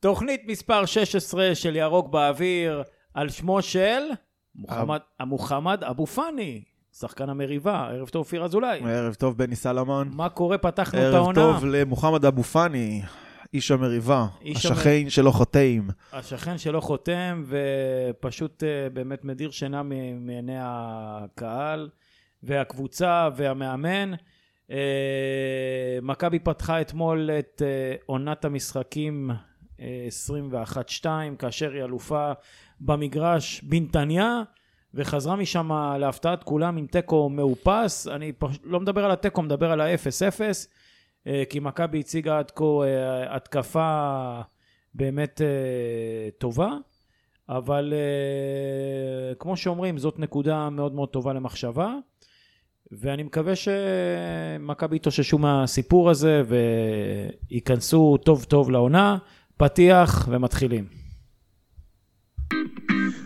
תוכנית מספר 16 של ירוק באוויר, על שמו של מוחמד, מוחמד אבו פאני, שחקן המריבה. ערב טוב, אופיר אזולאי. ערב טוב, בני סלמון. מה קורה? פתחנו את ערב העונה. טוב למוחמד אבו פאני, איש המריבה, איש השכן שלו חוטאים. השכן שלו חותם, ופשוט אה, באמת מדיר שינה מעיני הקהל, והקבוצה והמאמן. אה, מכבי פתחה אתמול את אה, עונת המשחקים 21-2, כאשר היא אלופה במגרש בנתניה, וחזרה משם להפתעת כולם עם תיקו מאופס. אני פש... לא מדבר על התיקו, מדבר על ה-0-0, אה, כי מכבי הציגה עד כה אה, התקפה באמת אה, טובה, אבל כמו שאומרים, זאת נקודה מאוד מאוד טובה למחשבה. ואני מקווה שמכבי יתאוששו מהסיפור הזה וייכנסו טוב טוב לעונה, פתיח ומתחילים.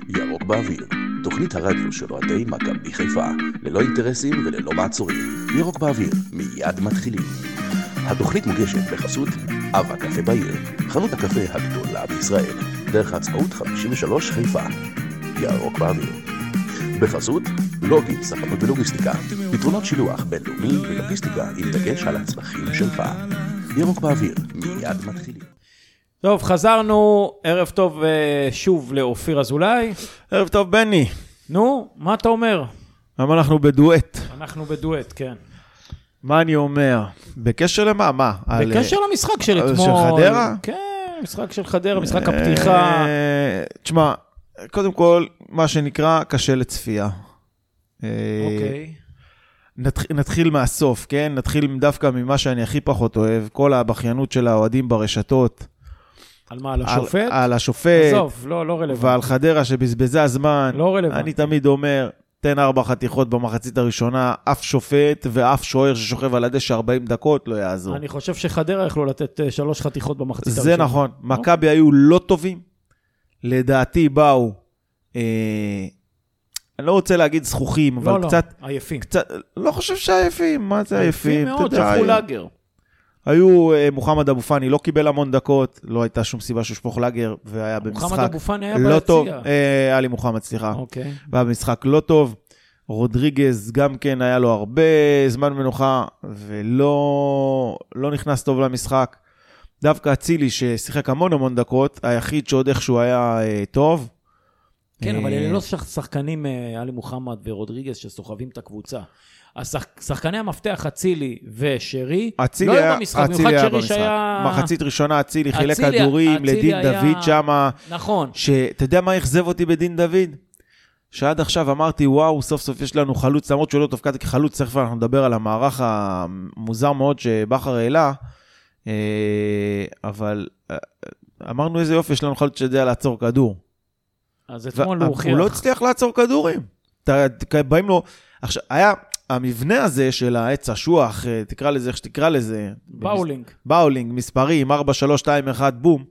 ירוק באוויר, תוכנית הרדיו של אוהדי מכבי חיפה, ללא אינטרסים וללא מעצורים. ירוק באוויר, מיד מתחילים. התוכנית מוגשת בחסות אב הקפה בעיר, חנות הקפה הגדולה בישראל, דרך העצמאות 53 חיפה. ירוק באוויר. בחסות לוגי, ספנות ולוגיסטיקה, פתרונות שילוח בינלאומי ולוגיסטיקה עם דגש על הצרכים שלך. ירוק באוויר, מיד מתחילים. טוב, חזרנו, ערב טוב אה, שוב לאופיר אזולאי. ערב טוב, בני. נו, מה אתה אומר? למה אנחנו בדואט? אנחנו בדואט, כן. מה אני אומר? בקשר למה? מה? על, בקשר למשחק של אה, של אתמול. חדרה? כן, משחק של חדרה, משחק הפתיחה. אה, תשמע, קודם כל, מה שנקרא, קשה לצפייה. אה, אוקיי. נתח- נתחיל מהסוף, כן? נתחיל דווקא ממה שאני הכי פחות אוהב, כל הבכיינות של האוהדים ברשתות. על מה, על על- השופט? על השופט. עזוב, לא, לא רלוונטי. ועל חדרה שבזבזה זמן. לא רלוונטי. אני תמיד אומר, תן ארבע חתיכות במחצית הראשונה, אף שופט ואף שוער ששוכב על הדשא 40 דקות לא יעזור. אני חושב שחדרה יכלו לתת אה, שלוש חתיכות במחצית זה נכון. אוקיי. מכבי היו לא טובים. לדעתי באו, אה, אני לא רוצה להגיד זכוכים, אבל לא, לא, קצת, עייפים. קצת, לא חושב שעייפים, מה זה עייפים? מאוד, אתה יודע, שפכו לאגר. היו, אה, מוחמד אבו פאני לא קיבל המון דקות, לא הייתה שום סיבה שהוא שפוך לאגר, והיה במשחק מוחמד אבו פאני היה לא טוב. ביציע. אה, עלי מוחמד, סליחה. אוקיי. והיה במשחק לא טוב. רודריגז גם כן היה לו הרבה זמן מנוחה, ולא לא נכנס טוב למשחק. דווקא אצילי, ששיחק המון המון דקות, היחיד שעוד איכשהו היה אה, טוב. כן, אבל אה, אלה לא שח- שחקנים, אה, עלי מוחמד ורודריגז, שסוחבים את הקבוצה. השחקני המפתח, אצילי ושרי, לא היו היה, במשחק, במיוחד שרי במשחק. שהיה... מחצית ראשונה אצילי חילק כדורים לדין היה- דוד שמה, נכון. שאתה יודע מה אכזב אותי בדין דוד? שעד עכשיו אמרתי, וואו, סוף סוף יש לנו חלוץ, למרות שהוא לא תפקד כחלוץ, תכף אנחנו נדבר על המערך המוזר מאוד שבכר העלה, אה, אבל אה, אמרנו איזה יופי, יש לנו חלוץ שיודע לעצור כדור. אז אתמול הוא הוכיח. הוא לא הצליח לעצור כדורים. באים לו, עכשיו, היה המבנה הזה של העץ אשוח, אה, תקרא לזה איך שתקרא לזה. באולינג. באולינג, מספרים, 4, 3, 2, 1, בום.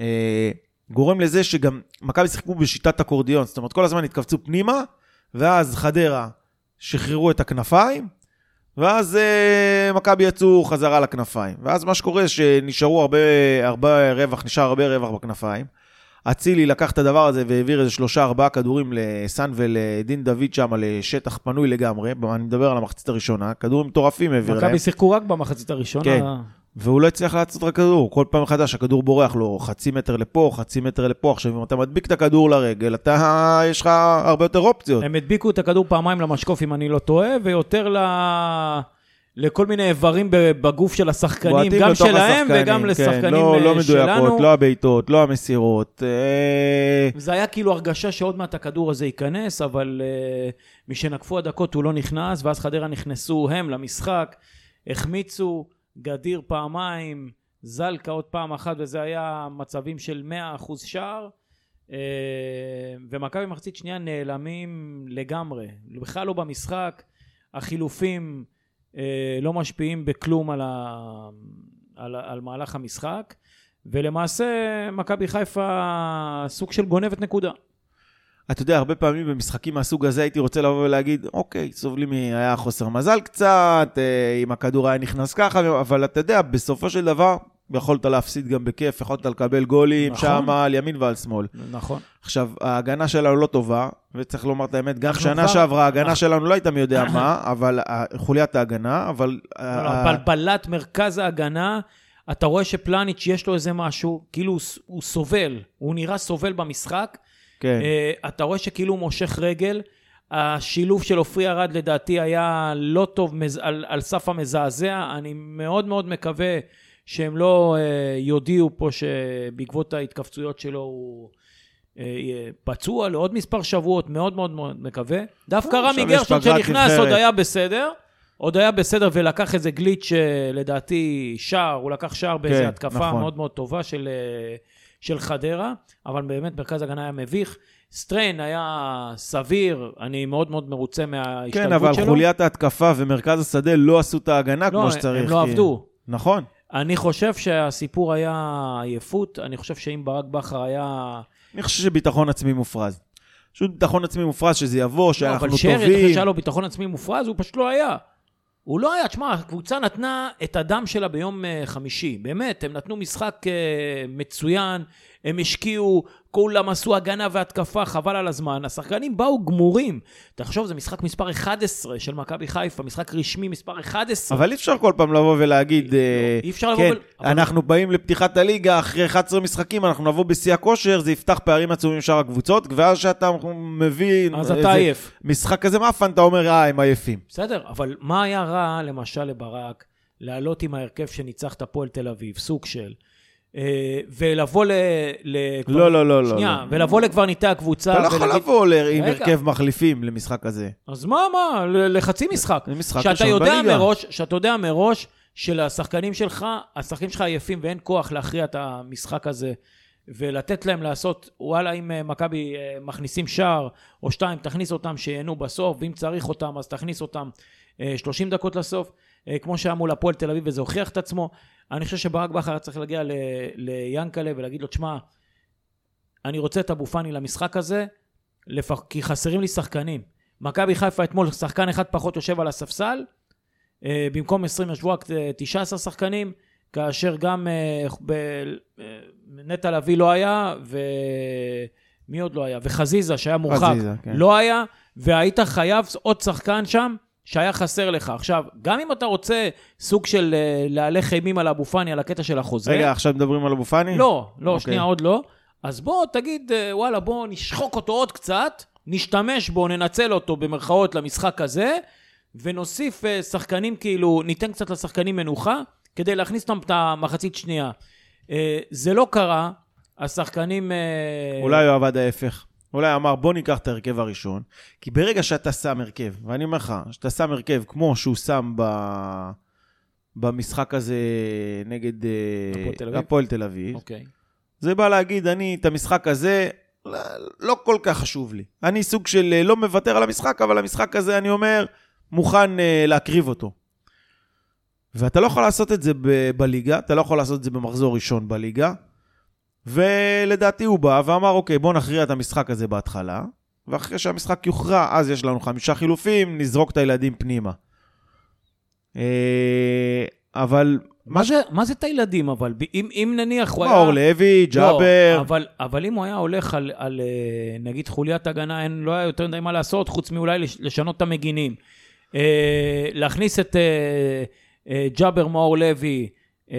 אה, גורם לזה שגם מכבי שיחקו בשיטת אקורדיון, זאת אומרת, כל הזמן התכווצו פנימה, ואז חדרה שחררו את הכנפיים, ואז אה, מכבי יצאו חזרה לכנפיים. ואז מה שקורה, שנשארו הרבה, הרבה רווח, נשאר הרבה רווח בכנפיים. אצילי לקח את הדבר הזה והעביר איזה שלושה, ארבעה כדורים לסאן ולדין דוד שם לשטח פנוי לגמרי, אני מדבר על המחצית הראשונה, כדורים מטורפים העביר להם. מכבי שיחקו רק במחצית הראשונה. כן. והוא לא הצליח לעצור את הכדור, כל פעם מחדש הכדור בורח לו חצי מטר לפה, חצי מטר לפה, עכשיו אם אתה מדביק את הכדור לרגל, אתה, יש לך הרבה יותר אופציות. הם הדביקו את הכדור פעמיים למשקוף, אם אני לא טועה, ויותר ל... לכל מיני איברים בגוף של השחקנים, גם שלהם השחקנים, וגם כן, לשחקנים לא, לא אה, שלנו. מדויקות, לא הבעיטות, לא המסירות. אה, זה היה כאילו הרגשה שעוד מעט הכדור הזה ייכנס, אבל uh, משנקפו הדקות הוא לא נכנס, ואז חדרה נכנסו הם למשחק, החמיצו, גדיר פעמיים, זלקה עוד פעם אחת, וזה היה מצבים של 100% שער. Uh, ומכבי מחצית שנייה נעלמים לגמרי, בכלל לא במשחק, החילופים לא משפיעים בכלום על, ה, על, על מהלך המשחק. ולמעשה, מכבי חיפה סוג של גונבת נקודה. אתה יודע, הרבה פעמים במשחקים מהסוג הזה הייתי רוצה לבוא ולהגיד, אוקיי, סובלים. היה חוסר מזל קצת, אה, אם הכדור היה נכנס ככה, אבל אתה יודע, בסופו של דבר, יכולת להפסיד גם בכיף, יכולת לקבל גולים נכון. שם על ימין ועל שמאל. נכון. עכשיו, ההגנה שלנו לא טובה, וצריך לומר את האמת, גם שנה כבר- שעברה ההגנה שלנו לא הייתה מי יודע מה, אבל ה- חוליית ההגנה, אבל... אבל בלבלת מרכז ההגנה, אתה רואה שפלניץ' יש לו איזה משהו, כאילו הוא סובל, הוא נראה סובל במשחק. כן. אה, אתה רואה שכאילו הוא מושך רגל. השילוב של עופרי ארד לדעתי היה לא טוב, על, על סף המזעזע. אני מאוד מאוד מקווה שהם לא אה, יודיעו פה שבעקבות ההתכווצויות שלו הוא אה, פצוע לעוד מספר שבועות, מאוד מאוד מאוד מקווה. דווקא טוב, רמי גרשון שנכנס. עוד היה בסדר. עוד היה בסדר ולקח איזה גליץ' אה, לדעתי שער, הוא לקח שער באיזה כן, התקפה נכון. מאוד מאוד טובה של, אה, של חדרה, אבל באמת מרכז ההגנה היה מביך. סטריין היה סביר, אני מאוד מאוד מרוצה מההשתלבות כן, שלו. אבל חוליית ההתקפה ומרכז השדה לא עשו את ההגנה לא, כמו שצריך. הם לא כי- עבדו. נכון. אני חושב שהסיפור היה עייפות, אני חושב שאם ברק בכר היה... אני חושב שביטחון עצמי מופרז. פשוט ביטחון עצמי מופרז, שזה יבוא, לא, שאנחנו אבל שרי, טובים. אחרי שהיה לו ביטחון עצמי מופרז, הוא פשוט לא היה. הוא לא היה, תשמע, הקבוצה נתנה את הדם שלה ביום אה, חמישי. באמת, הם נתנו משחק אה, מצוין, הם השקיעו, כולם עשו הגנה והתקפה, חבל על הזמן. השחקנים באו גמורים. תחשוב, זה משחק מספר 11 של מכבי חיפה, משחק רשמי מספר 11. אבל אי אפשר כל פעם לבוא ולהגיד, אה, אי אפשר לבוא כן, ול- אבל- אנחנו באים לפתיחת הליגה, אחרי 11 משחקים, אנחנו נבוא בשיא הכושר, זה יפתח פערים עצומים עם שאר הקבוצות, ואז שאתה מבין אז איזה אתה עייף. משחק כזה מאפן, אתה אומר, אה, הם עייפים. בסדר, אבל מה היה רע, למשל, לברק, לעלות עם ההרכב שניצח את הפועל תל אביב, סוג של, אה, ולבוא ל... ל לא, לא, לא, לא. שנייה, לא. ולבוא לקברניטי הקבוצה אתה לא יכול לבוא ל- עם. הרכב מחליפים למשחק הזה. אז מה, מה, לחצי משחק. זה משחק שאתה ראשון בליגה. מראש, שאתה יודע מראש שלשחקנים שלך, השחקנים שלך עייפים ואין כוח להכריע את המשחק הזה. ולתת להם לעשות, וואלה, אם אה, מכבי אה, מכניסים שער או שתיים, תכניס אותם שיהנו בסוף, ואם צריך אותם, אז תכניס אותם אה, 30 דקות לסוף, אה, כמו שהיה מול הפועל תל אביב, וזה הוכיח את עצמו. אני חושב שברק בכר צריך להגיע ל- ליאנקלה ולהגיד לו, תשמע, אני רוצה את אבו פאני למשחק הזה, לפח... כי חסרים לי שחקנים. מכבי חיפה אתמול, שחקן אחד פחות יושב על הספסל, אה, במקום 20 ישבו רק אה, 19 שחקנים, כאשר גם אה, ב... אה, נטע לביא לא היה, ומי עוד לא היה? וחזיזה, שהיה מורחק, חזיזה, כן. לא היה, והיית חייב עוד שחקן שם. שהיה חסר לך. עכשיו, גם אם אתה רוצה סוג של אה, להלך אימים על אבו פאני על הקטע של החוזה, רגע, עכשיו מדברים על אבו פאני? לא, לא, אוקיי. שנייה, עוד לא. אז בוא תגיד, אה, וואלה, בוא נשחוק אותו עוד קצת, נשתמש בו, ננצל אותו במרכאות למשחק הזה, ונוסיף אה, שחקנים כאילו, ניתן קצת לשחקנים מנוחה, כדי להכניס אותם את המחצית שנייה. אה, זה לא קרה, השחקנים... אה, אולי הוא עבד ההפך. אולי אמר, בוא ניקח את ההרכב הראשון, כי ברגע שאתה שם הרכב, ואני אומר לך, שאתה שם הרכב כמו שהוא שם ב... במשחק הזה נגד אה, הפועל תל אביב? אביב, אוקיי. זה בא להגיד, אני את המשחק הזה, לא, לא כל כך חשוב לי. אני סוג של אה, לא מוותר על המשחק, אבל המשחק הזה, אני אומר, מוכן אה, להקריב אותו. ואתה לא יכול לעשות את זה ב- בליגה, אתה לא יכול לעשות את זה במחזור ראשון בליגה. ולדעתי הוא בא ואמר, אוקיי, בוא נכריע את המשחק הזה בהתחלה, ואחרי שהמשחק יוכרע, אז יש לנו חמישה חילופים, נזרוק את הילדים פנימה. אה, אבל מה זה, מה זה את הילדים, אבל? אם, אם נניח הוא היה... מאור לוי, ג'אבר, לא, אבל, אבל אם הוא היה הולך על, על אה, נגיד חוליית הגנה, אין, לא היה יותר מדי מה לעשות, חוץ מאולי לש- לשנות את המגינים. אה, להכניס את אה, אה, ג'אבר מאור לוי, אה,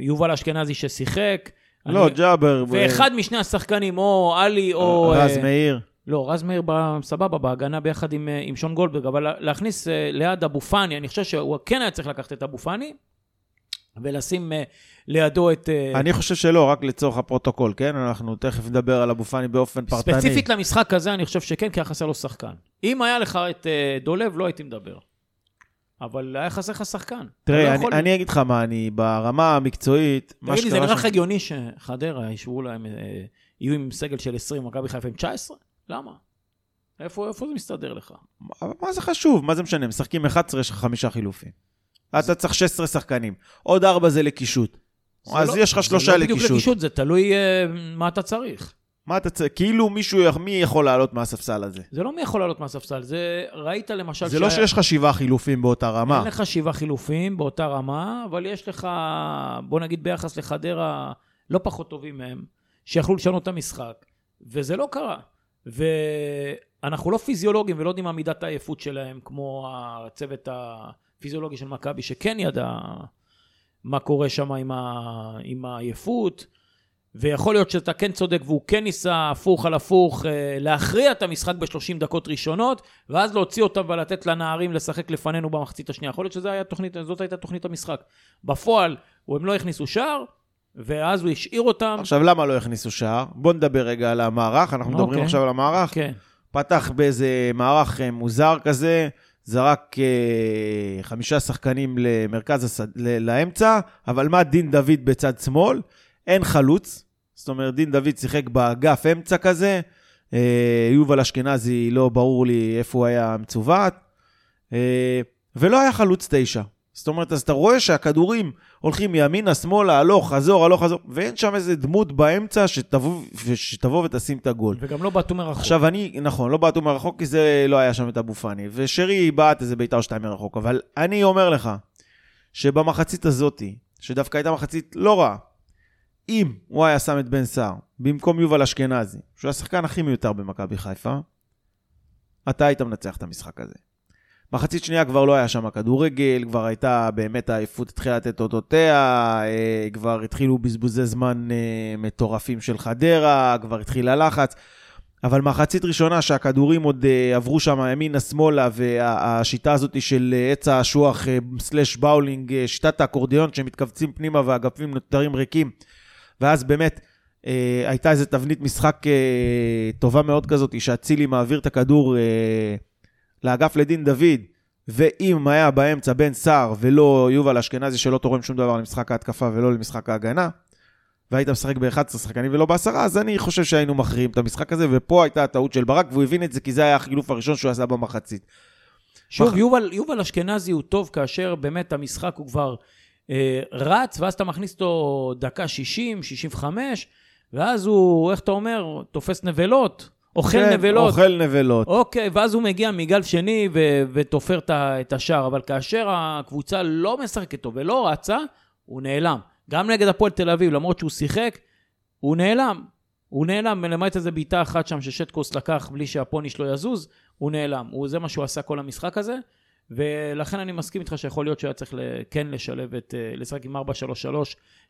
יובל אשכנזי ששיחק. לא, אני- ג'אבר, ואחד משני השחקנים, או עלי או... רז אה, מאיר. לא, רז מאיר ב- סבבה, בהגנה ביחד עם, אה, עם שון גולדברג, אבל לה- להכניס אה, ליד אבו פאני, אני חושב שהוא כן היה צריך לקחת את אבו פאני, ולשים אה, לידו את... אני חושב שלא, רק לצורך הפרוטוקול, כן? אנחנו תכף נדבר על אבו פאני באופן פרטני. ספציפית למשחק הזה, אני חושב שכן, כי היה חסר לו שחקן. אם היה לך את דולב, לא הייתי מדבר. אבל היה חסר לך שחקן. אתה לא תראה, אני, יכול- אני אגיד לך מה, אני ברמה המקצועית, מה תגיד לי, זה שקרה נראה לך. הגיוני שחדרה ישבו להם, אה, יהיו עם סגל של 20, מכבי חיפה עם 19? למה? איפה, איפה זה מסתדר לך? אבל מה זה חשוב? מה זה משנה? משחקים 11, יש לך חמישה חילופים. אתה צריך 16 שחקנים. עוד ארבע זה לקישוט. זה אז לא- יש לך שלושה זה לא בדיוק לקישוט. לקישוט, זה תלוי אה, מה אתה צריך. מה אתה צריך? כאילו מישהו, מי יכול לעלות מהספסל הזה? זה לא מי יכול לעלות מהספסל, זה ראית למשל... זה לא שהיה- שיש לך שבעה חילופים באותה רמה. אין לך שבעה חילופים באותה רמה, אבל יש לך, בוא נגיד ביחס לחדרה, לא פחות טובים מהם, שיכלו לשנות את המשחק, וזה לא קרה. ואנחנו לא פיזיולוגים ולא יודעים מה מידת העייפות שלהם, כמו הצוות הפיזיולוגי של מכבי, שכן ידע מה קורה שם עם, ה... עם העייפות. ויכול להיות שאתה כן צודק והוא כן ניסה הפוך על הפוך אה, להכריע את המשחק ב-30 דקות ראשונות ואז להוציא אותם ולתת לנערים לשחק לפנינו במחצית השנייה. יכול להיות שזאת הייתה תוכנית, זאת הייתה תוכנית המשחק. בפועל הם לא הכניסו שער ואז הוא השאיר אותם. עכשיו, למה לא הכניסו שער? בוא נדבר רגע על המערך, אנחנו מדברים אוקיי. עכשיו על המערך. כן, פתח באיזה מערך אה, מוזר כזה, זרק אה, חמישה שחקנים למרכז, הסד... לאמצע, אבל מה דין דוד בצד שמאל? אין חלוץ, זאת אומרת, דין דוד שיחק באגף אמצע כזה, אה, יובל אשכנזי, לא ברור לי איפה הוא היה מצוות, אה, ולא היה חלוץ תשע. זאת אומרת, אז אתה רואה שהכדורים הולכים ימינה, שמאלה, הלוך, חזור, הלוך, חזור, ואין שם איזה דמות באמצע שתבוא, שתבוא ותשים את הגול. וגם לא בעטו מרחוק. עכשיו אני, נכון, לא בעטו מרחוק כי זה לא היה שם את אבו פאני, ושרי בעט איזה ביתר שתיים מרחוק, אבל אני אומר לך, שבמחצית הזאתי, שדווקא הייתה מחצית לא רעה, אם הוא היה שם את בן סער במקום יובל אשכנזי, שהוא השחקן הכי מיותר במכבי חיפה, אתה היית מנצח את המשחק הזה. מחצית שנייה כבר לא היה שם כדורגל, כבר הייתה באמת העייפות התחילה לתת אותותיה, אה, כבר התחילו בזבוזי זמן אה, מטורפים של חדרה, כבר התחיל הלחץ. אבל מחצית ראשונה שהכדורים עוד uh, עברו שם ימינה-שמאלה, והשיטה הזאת של עץ האשוח סלאש באולינג, שיטת האקורדיון שמתכווצים פנימה והאגפים נותרים ריקים, ואז באמת uh, הייתה איזו תבנית משחק uh, טובה מאוד כזאת, שאצילי מעביר את הכדור uh, לאגף לדין דוד, ואם היה באמצע בן סער ולא יובל אשכנזי שלא תורם שום דבר למשחק ההתקפה ולא למשחק ההגנה, והיית משחק ב-11 שחקנים ולא בעשרה, אז אני חושב שהיינו מכריעים את המשחק הזה, ופה הייתה הטעות של ברק, והוא הבין את זה כי זה היה החילוף הראשון שהוא עשה במחצית. שוב, מח- יובל, יובל אשכנזי הוא טוב כאשר באמת המשחק הוא כבר אה, רץ, ואז אתה מכניס אותו דקה 60, 65, ואז הוא, איך אתה אומר, תופס נבלות, אוכל כן, נבלות. אוכל נבלות. אוקיי, ואז הוא מגיע מגל שני ו- ותופר את השער, אבל כאשר הקבוצה לא משחקת טוב ולא רצה, הוא נעלם. גם נגד הפועל תל אביב, למרות שהוא שיחק, הוא נעלם. הוא נעלם, למעט איזה בעיטה אחת שם ששטקוס לקח בלי שהפוני שלו יזוז, הוא נעלם. הוא, זה מה שהוא עשה כל המשחק הזה, ולכן אני מסכים איתך שיכול להיות שהיה צריך כן לשלב את, אה, לשחק עם 4-3-3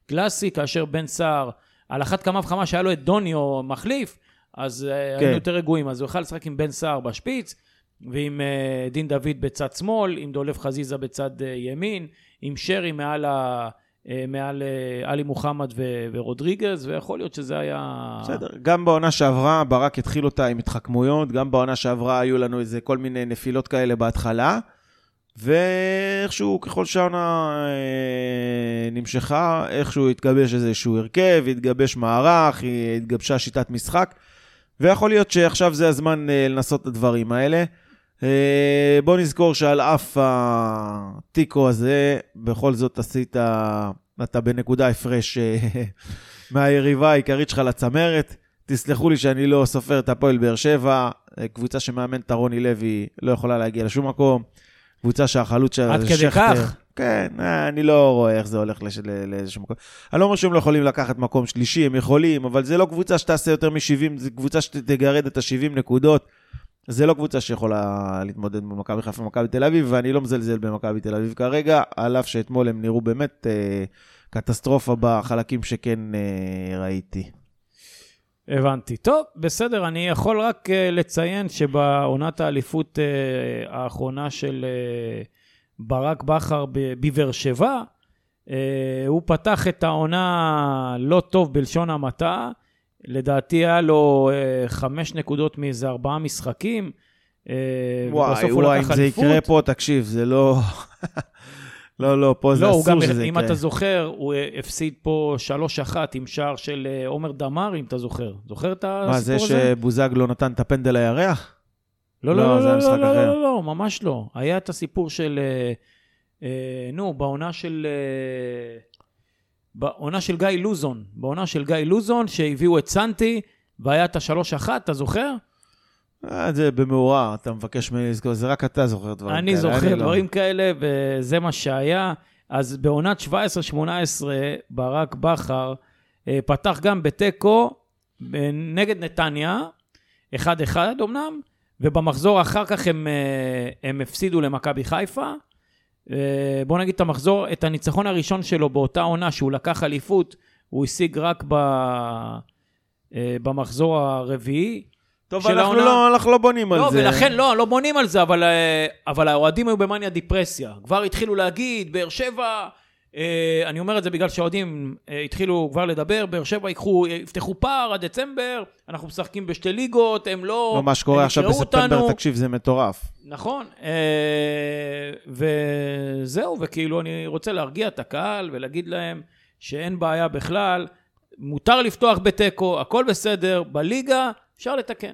קלאסי, כאשר בן סער, על אחת כמה וכמה שהיה לו את דוניו מחליף, אז כן. היינו יותר רגועים. אז הוא יכל לשחק עם בן סער בשפיץ, ועם אה, דין דוד בצד שמאל, עם דולב חזיזה בצד אה, ימין, עם שרי מעל, ה, אה, מעל אה, עלי מוחמד ו- ורודריגז, ויכול להיות שזה היה... בסדר, גם בעונה שעברה, ברק התחיל אותה עם התחכמויות, גם בעונה שעברה היו לנו איזה כל מיני נפילות כאלה בהתחלה, ואיכשהו, ככל שהעונה אה, נמשכה, איכשהו התגבש איזשהו הרכב, התגבש מערך, התגבשה שיטת משחק, ויכול להיות שעכשיו זה הזמן אה, לנסות את הדברים האלה. אה, בוא נזכור שעל אף התיקו הזה, בכל זאת עשית, אתה בנקודה הפרש אה, מהיריבה העיקרית שלך לצמרת. תסלחו לי שאני לא סופר את הפועל באר שבע, אה, קבוצה שמאמנת רוני לוי לא יכולה להגיע לשום מקום. קבוצה שהחלוץ שלה עד זה כדי שכטר. כך? כן, אה, אני לא רואה איך זה הולך לש... לאיזשהו מקום. אני לא אומר שהם לא יכולים לקחת מקום שלישי, הם יכולים, אבל זה לא קבוצה שתעשה יותר מ-70, זו קבוצה שתגרד את ה-70 נקודות. זה לא קבוצה שיכולה להתמודד מול מכבי חיפה ומכבי תל אביב, ואני לא מזלזל במכבי תל אביב כרגע, על אף שאתמול הם נראו באמת אה, קטסטרופה בחלקים שכן אה, ראיתי. הבנתי. טוב, בסדר, אני יכול רק uh, לציין שבעונת האליפות uh, האחרונה של uh, ברק בכר בבאר שבע, uh, הוא פתח את העונה לא טוב בלשון המעטה. לדעתי היה לו uh, חמש נקודות מאיזה ארבעה משחקים. uh, וואי, וואי, אם זה. יקרה פה, תקשיב, זה לא... לא, לא, פה זה לא, אסור שזה אם יקרה. אתה זוכר, הוא אה, הפסיד פה 3-1 עם שער של אה, עומר דמארי, אם אתה זוכר. זוכר את הסיפור הזה? מה, זה שבוזגלו נתן את הפנדל לירח? לא, לא, לא, לא, לא, לא. לא, לא, לא, ממש לא. היה את הסיפור של, אה, אה, נו, בעונה של... אה, בעונה של גיא לוזון, בעונה של גיא לוזון, שהביאו את סנטי, והיה את השלוש אחת, אתה זוכר? אה, זה במאורע, אתה מבקש ממני לזכור, זה רק אתה זוכר דברים כאלה. אני זוכר לא. דברים כאלה, וזה מה שהיה. אז בעונת 17-18, ברק בכר אה, פתח גם בתיקו אה, נגד נתניה, 1-1 אמנם, ובמחזור אחר כך הם, הם הפסידו למכבי חיפה. בואו נגיד את המחזור, את הניצחון הראשון שלו באותה עונה שהוא לקח אליפות, הוא השיג רק ב, במחזור הרביעי. טוב, של אנחנו העונה. לא, אנחנו לא בונים על לא, זה. ולכן, לא, לא בונים על זה, אבל, אה, אבל האוהדים היו במאניה דיפרסיה. כבר התחילו להגיד, באר שבע, אה, אני אומר את זה בגלל שהאוהדים אה, התחילו כבר לדבר, באר שבע ייקחו, אה, יפתחו פער עד דצמבר, אנחנו משחקים בשתי ליגות, הם לא... לא, מה שקורה עכשיו בספטמבר, אותנו. תקשיב, זה מטורף. נכון, אה, וזהו, וכאילו אני רוצה להרגיע את הקהל ולהגיד להם שאין בעיה בכלל, מותר לפתוח בתיקו, הכל בסדר, בליגה אפשר לתקן.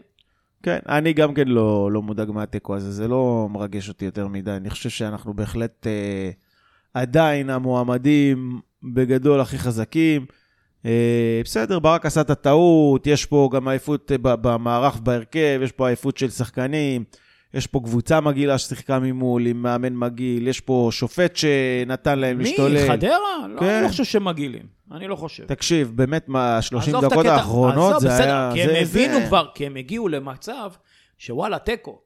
כן, אני גם כן לא, לא מודאג מהתיקו הזה, זה לא מרגש אותי יותר מדי. אני חושב שאנחנו בהחלט אה, עדיין המועמדים בגדול הכי חזקים. אה, בסדר, ברק עשה את הטעות, יש פה גם עייפות אה, במערך בהרכב, יש פה עייפות של שחקנים, יש פה קבוצה מגעילה ששיחקה ממול עם מאמן מגעיל, יש פה שופט שנתן להם מי? להשתולל. חדרה? לא, כן. אני לא חושב שהם מגעילים. אני לא חושב. תקשיב, באמת, מה, 30 עזוב את דקות האחרונות עזוב, זה בסדר, היה... כי הם זה- הבינו זה- כבר, כי הם הגיעו למצב שוואלה, תיקו.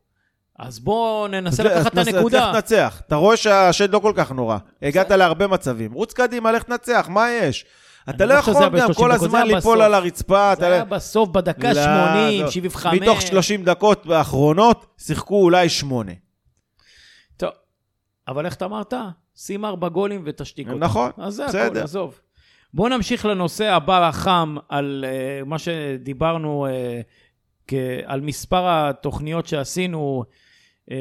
אז בואו ננסה לקחת את הנקודה. לך תנצח. אתה רואה שהשד לא כל כך נורא. הגעת להרבה מצבים. רוץ קדימה, לך תנצח, מה יש? אתה לא לא יכול גם כל 30 דקות, הזמן ליפול. על הרצפה. זה היה לא- בסוף בדקה לא, 80, לא. 75. מתוך 30 דקות האחרונות, שיחקו אולי שמונה. טוב, אבל איך אתה אמרת? שים ארבע גולים ותשתיק אותם. נכון, אז זה בסדר. הכל, עזוב. בואו נמשיך לנושא הבא החם, על uh, מה שדיברנו, uh, כ- על מספר התוכניות שעשינו. Uh,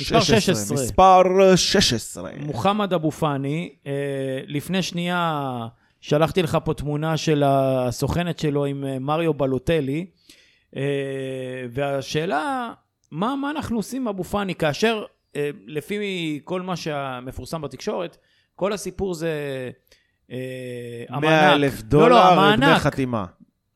מספר 16. מספר 16. מוחמד אבו פאני, אה, לפני שנייה שלחתי לך פה תמונה של הסוכנת שלו עם אה, מריו בלוטלי, אה, והשאלה, מה, מה אנחנו עושים עם אבו פאני כאשר, אה, לפי כל מה שמפורסם בתקשורת, כל הסיפור זה אה, המענק. 100 אלף לא, לא, דולר דמי המענק. חתימה.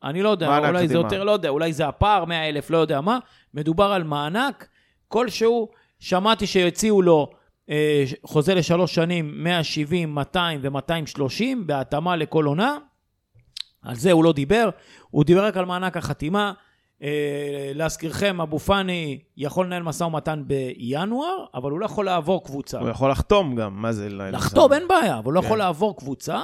אני לא יודע, אולי זה חתימה. יותר, לא יודע, אולי זה הפער, 100 אלף, לא יודע מה. מדובר על מענק כלשהו. שמעתי שהציעו לו אה, חוזה לשלוש שנים, 170, 200 ו-230, בהתאמה לכל עונה. על זה הוא לא דיבר, הוא דיבר רק על מענק החתימה. אה, להזכירכם, אבו פאני יכול לנהל משא ומתן בינואר, אבל הוא לא יכול לעבור קבוצה. הוא יכול לחתום גם, מה זה? לא- לחתום, אין בעיה, אבל הוא לא כן. יכול לעבור קבוצה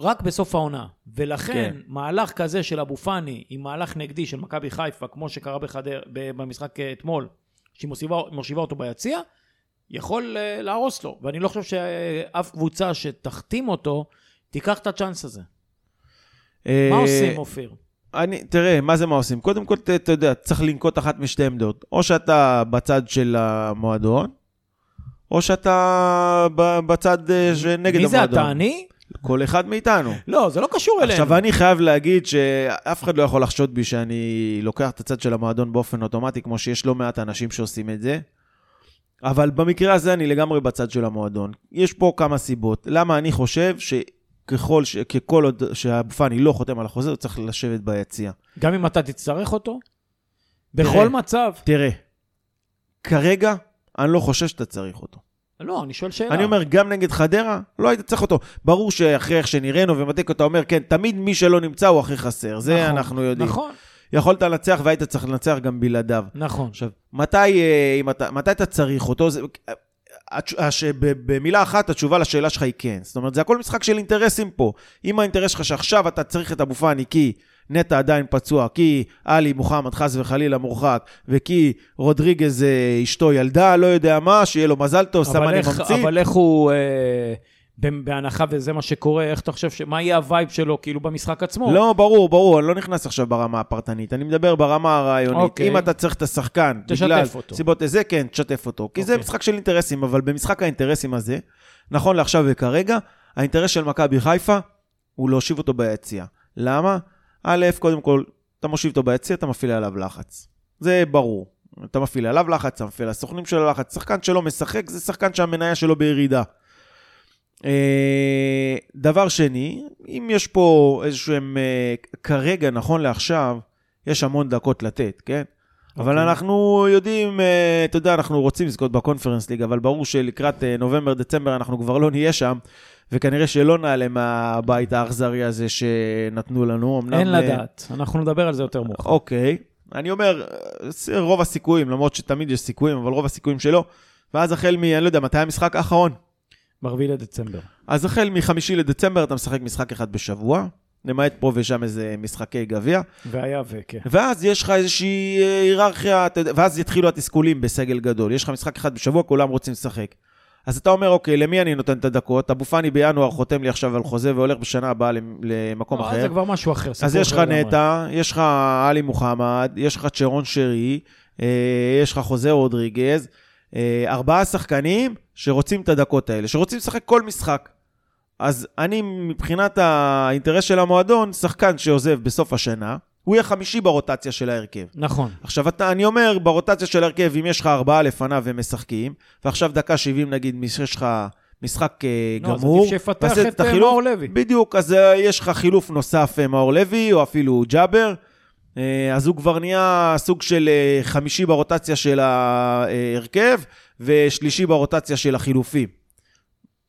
רק בסוף העונה. ולכן, כן. מהלך כזה של אבו פאני עם מהלך נגדי של מכבי חיפה, כמו שקרה בחדר, במשחק אה, אתמול, שהיא מושיבה, אותו ביציע, יכול אה, להרוס לו. ואני לא חושב שאף קבוצה שתחתים אותו, תיקח את הצ'אנס הזה. אה, מה עושים, אופיר? אני, תראה, מה זה מה עושים? קודם כל, אתה יודע, צריך לנקוט אחת משתי עמדות. או שאתה בצד של המועדון, או שאתה בצד אה, שנגד מי זה המועדון. אתה, אני? כל אחד מאיתנו. לא, זה לא קשור אלינו. עכשיו, אני חייב להגיד שאף אחד לא יכול לחשוד בי שאני לוקח את הצד של המועדון באופן אוטומטי, כמו שיש לא מעט אנשים שעושים את זה. אבל במקרה הזה אני לגמרי בצד של המועדון. יש פה כמה סיבות. למה אני חושב שככל, ש... ככל עוד שאבו פאני לא חותם על החוזה, הוא צריך לשבת ביציע. גם אם אתה תצטרך אותו? תראה. בכל מצב. תראה, כרגע אני לא חושב שאתה צריך אותו. לא, אני שואל שאלה. אני אומר, גם נגד חדרה, לא היית צריך אותו. ברור שאחרי איך שנראינו ומתק אתה אומר, כן, תמיד מי שלא נמצא הוא הכי חסר. זה נכון, אנחנו יודעים. נכון, יכולת לנצח והיית צריך לנצח גם בלעדיו. נכון. עכשיו, מתי, אה, אם אתה, מתי אתה צריך אותו? זה, הש- במילה אחת, התשובה לשאלה שלך היא כן. זאת אומרת, זה הכל משחק של אינטרסים פה. אם האינטרס שלך שעכשיו אתה צריך את אבו פאני כי נטע עדיין פצוע, כי עלי מוחמד חס וחלילה מורחק, וכי רודריגז אה, אשתו ילדה, לא יודע מה, שיהיה לו מזל טוב, איך, ממציא. אבל איך הוא, אה, בהנחה וזה מה שקורה, איך אתה חושב, ש... מה יהיה הווייב שלו כאילו במשחק עצמו? לא, ברור, ברור, אני לא נכנס עכשיו ברמה הפרטנית, אני מדבר ברמה הרעיונית. אוקיי. אם אתה צריך את השחקן, בגלל אותו. סיבות לזה, כן, תשתף אותו. כי זה אוקיי. משחק של אינטרסים, אבל במשחק האינטרסים הזה, נכון לעכשיו וכרגע, האינטרס של מכבי חיפה הוא להושיב אותו ביציע. למה? א', קודם כל, אתה מושיב אותו ביציע, אתה מפעיל עליו לחץ. זה ברור. אתה מפעיל עליו לחץ, אתה מפעיל על הסוכנים שלו לחץ. שחקן שלא משחק, זה שחקן שהמניה שלו בירידה. אה, דבר שני, אם יש פה איזשהם, אה, כרגע, נכון לעכשיו, יש המון דקות לתת, כן? אבל אוקיי. אנחנו יודעים, אה, אתה יודע, אנחנו רוצים לזכות בקונפרנס ליג, אבל ברור שלקראת אה, נובמבר-דצמבר אנחנו כבר לא נהיה שם, וכנראה שלא נעלה מהבית האכזרי הזה שנתנו לנו. אמנם, אין אה, לדעת, אנחנו נדבר על זה יותר מאוחר. אוקיי. אני אומר, רוב הסיכויים, למרות שתמיד יש סיכויים, אבל רוב הסיכויים שלא. ואז החל מ... אני לא יודע, מתי המשחק האחרון? ב-4 לדצמבר. אז החל מחמישי לדצמבר אתה משחק משחק אחד בשבוע, למעט פה ושם איזה משחקי גביע, והיה וכן. ואז יש לך איזושהי אה, היררכיה, ואז יתחילו התסכולים בסגל גדול. יש לך משחק אחד בשבוע, כולם רוצים לשחק. אז אתה אומר, אוקיי, למי אני נותן את הדקות? אבו פאני בינואר חותם לי עכשיו על חוזה והולך בשנה הבאה למ- למקום לא, אחר. זה כבר משהו אחר. אז יש לך. נטע, יש לך עלי מוחמד, יש לך צ'רון שרי, אה, יש לך חוזה רודריגז, אה, ארבעה שחקנים שרוצים את הדקות האלה, שרוצים לשחק כל משחק. אז אני, מבחינת האינטרס של המועדון, שחקן שעוזב בסוף השנה, הוא יהיה חמישי ברוטציה של ההרכב. נכון. עכשיו, אתה, אני אומר, ברוטציה של ההרכב, אם יש לך ארבעה לפניו והם משחקים, ועכשיו דקה 70 נגיד, יש לך משחק אה, לא, אז גמור, עדיף שיפתח ועשית את, אה, החילוף, מאור לוי. בדיוק, אז אה, יש לך חילוף נוסף, מאור לוי, או אפילו ג'אבר. אז הוא כבר נהיה סוג של חמישי ברוטציה של ההרכב, ושלישי ברוטציה של החילופים.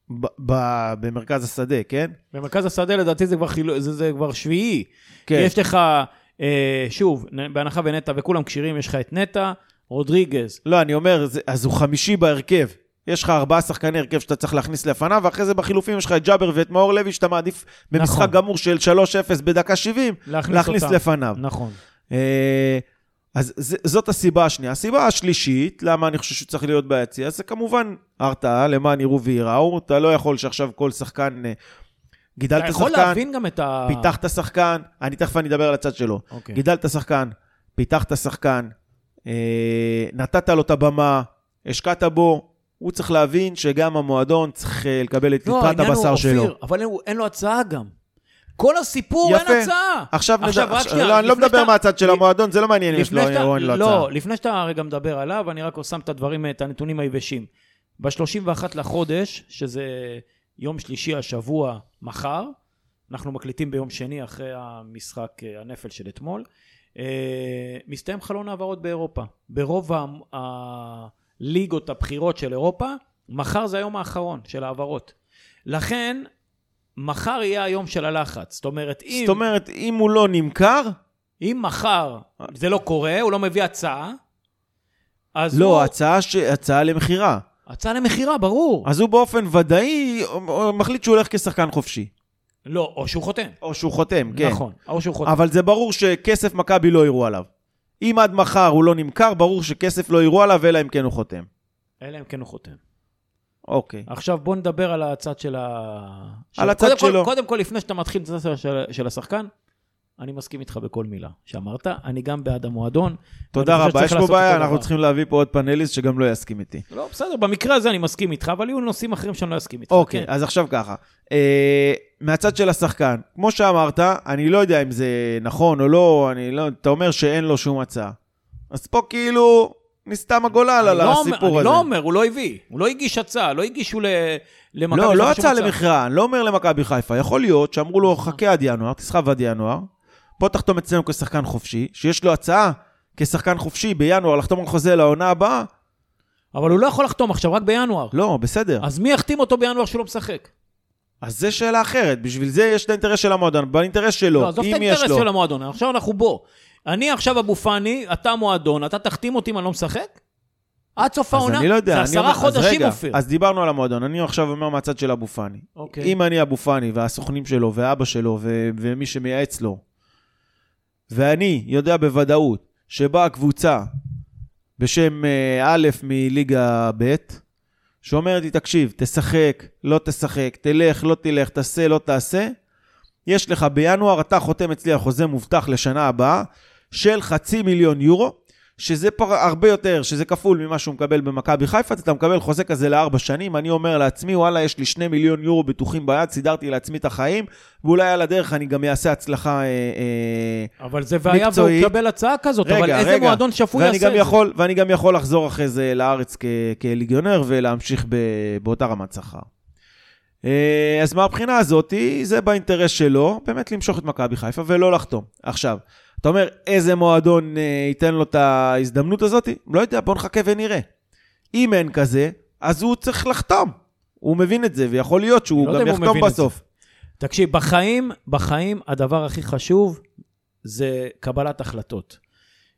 ב- ב- במרכז השדה, כן? במרכז השדה לדעתי זה כבר, חילו, זה, זה כבר שביעי. כן. יש לך, אה, שוב, בהנחה ונטע וכולם כשירים, יש לך את נטע, רודריגז. לא, אני אומר, זה, אז הוא חמישי בהרכב. יש לך ארבעה שחקני הרכב שאתה צריך להכניס לפניו, ואחרי זה בחילופים יש לך את ג'אבר ואת מאור לוי, שאתה מעדיף במשחק נכון. גמור של 3-0 בדקה 70, להכניס, להכניס אותם. לפניו. נכון. אה, אז ז- זאת הסיבה השנייה. הסיבה השלישית, למה אני חושב שהוא צריך להיות ביציע, זה כמובן הרתעה, למען יראו וייראו. אתה לא יכול שעכשיו כל שחקן... אה, גידלת אתה יכול שחקן, להבין גם את ה... פיתחת שחקן, אני תכף אני אדבר על הצד שלו. אוקיי. גידלת שחקן, פיתחת שחקן, אה, נתת לו את הבמה, השקעת בו, הוא צריך להבין שגם המועדון צריך אה, לקבל את לא, העניין הוא, הבשר שלו. אופיר, אבל אין, אין לו הצעה גם. כל הסיפור, יפה. אין הצעה. עכשיו, עכשיו, נדבר, רק שנייה, לא, אני לא מדבר שאתה- מהצד של המועדון, זה לא מעניין אם יש לו או אין לו הצעה. לא, לפני שאתה רגע מדבר עליו, אני רק שם את הדברים, את הנתונים היבשים. ב-31 לחודש, שזה יום שלישי השבוע, מחר, אנחנו מקליטים ביום שני אחרי המשחק, אה, הנפל של אתמול, אה, מסתיים חלון העברות באירופה. ברוב הליגות הבכירות של אירופה, מחר זה היום האחרון של העברות. לכן, מחר יהיה היום של הלחץ. זאת אומרת, אם... זאת אומרת, אם הוא לא נמכר, אם מחר זה לא קורה, הוא לא מביא הצעה, אז לא, הוא... הצעה, ש... הצעה למכירה. הצעה למכירה, ברור. אז הוא באופן ודאי מחליט שהוא הולך כשחקן חופשי. לא, או שהוא חותם. או שהוא חותם, כן. נכון, או שהוא חותם. אבל זה ברור שכסף מכבי לא יראו עליו. אם עד מחר הוא לא נמכר, ברור שכסף לא יראו עליו, אלא אם כן הוא חותם. אלא אם כן הוא חותם. אוקיי. עכשיו בוא נדבר על הצד של ה... על הצד קודם כל- שלו. קודם כל, לפני שאתה מתחיל את הצד של, של השחקן, אני מסכים איתך בכל מילה שאמרת, אני גם בעד המועדון. תודה רבה. יש פה בעיה, אנחנו. צריכים להביא פה עוד פאנליסט שגם לא יסכים איתי. לא, בסדר, במקרה הזה אני מסכים איתך, אבל יהיו נושאים אחרים שאני לא אסכים איתך. אוקיי, כן. אז עכשיו ככה. אה, מהצד של השחקן, כמו שאמרת, אני לא יודע אם זה נכון או לא, אני לא, אתה אומר שאין לו שום הצעה. אז פה כאילו נסתם הגולל אני על לא אומר- הסיפור אני הזה. לא אומר, הוא לא הביא. הוא לא הגיש הצעה, לא הגישו למכבי לא, לא חיפה שום הצעה למכירה, אני לא אומר למכבי חיפה. יכול להיות שאמרו לו, חכה עד ינואר, תסחב עד ינואר, פה תחתום אצלנו כשחקן חופשי, שיש לו הצעה כשחקן חופשי בינואר לחתום על חוזה לעונה הבאה, אבל הוא לא יכול לחתום עכשיו, רק בינואר. לא, בסדר. אז מי יחתים אותו בינואר שהוא לא משחק? אז זה שאלה אחרת, בשביל זה יש את האינטרס של המועדון, באינטרס שלו, לא, עזוב את אם יש האינטרס לו. של המועדון, עכשיו אנחנו בו. אני עכשיו אבו פאני, אתה מועדון, אתה תחתים אותי אם אני לא משחק? עד סוף העונה? אני לא יודע. זה עשרה חודשים, אופיר. אז דיברנו על המועדון, אני עכשיו אומר מהצד של אבו פאני. אוקיי. אם אני אבו פאני והסוכנים שלו ואבא שלו ו- ומי שמייעץ לו, ואני יודע בוודאות שבאה קבוצה בשם אה, א' מליגה ב', שאומרת לי, תקשיב, תשחק, לא תשחק, תלך, לא תלך, תעשה, לא תעשה, יש לך בינואר, אתה חותם אצלי על חוזה מובטח לשנה הבאה של חצי מיליון יורו, שזה פר... הרבה יותר, שזה כפול ממה שהוא מקבל במכבי חיפה, אתה מקבל חוזה כזה לארבע שנים, אני אומר לעצמי, וואלה, יש לי שני מיליון יורו בטוחים ביד, סידרתי לעצמי את החיים, ואולי על הדרך אני גם אעשה הצלחה אה, אה, אבל זה והיה והוא מקצועית. יקבל הצעה כזאת, אבל רגע, איזה רגע. מועדון שפוי יעשה את זה? יכול, ואני גם יכול לחזור אחרי זה לארץ כ- כליגיונר ולהמשיך ב- באותה רמת שכר. אה, אז מהבחינה הזאת, זה באינטרס שלו, באמת למשוך את מכבי חיפה ולא לחתום. עכשיו, אתה אומר, איזה מועדון אה, ייתן לו את ההזדמנות הזאת? לא יודע, בוא נחכה ונראה. אם אין כזה, אז הוא צריך לחתום. הוא מבין את זה, ויכול להיות שהוא לא גם יחתום בסוף. תקשיב, בחיים, בחיים הדבר הכי חשוב זה קבלת החלטות.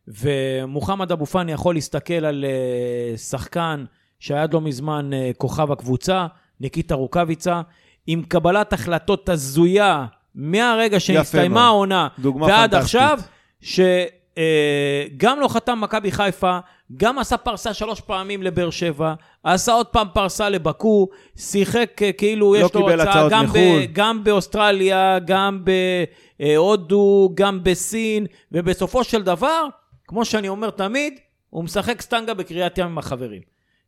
ומוחמד אבו פאני יכול להסתכל על אה, שחקן שהיה עד לא מזמן אה, כוכב הקבוצה, ניקיטה רוקאביצה, עם קבלת החלטות הזויה מהרגע שהסתיימה. העונה ועד פנטסטית. עכשיו, שגם לא חתם מכבי חיפה, גם עשה פרסה שלוש פעמים לבאר שבע, עשה עוד פעם פרסה לבקו, שיחק אה, כאילו לא יש לו הצעה גם, מחו"ל. ב, גם באוסטרליה, גם בהודו, גם בסין, ובסופו של דבר, כמו שאני אומר תמיד, הוא משחק סטנגה בקריית ים עם החברים.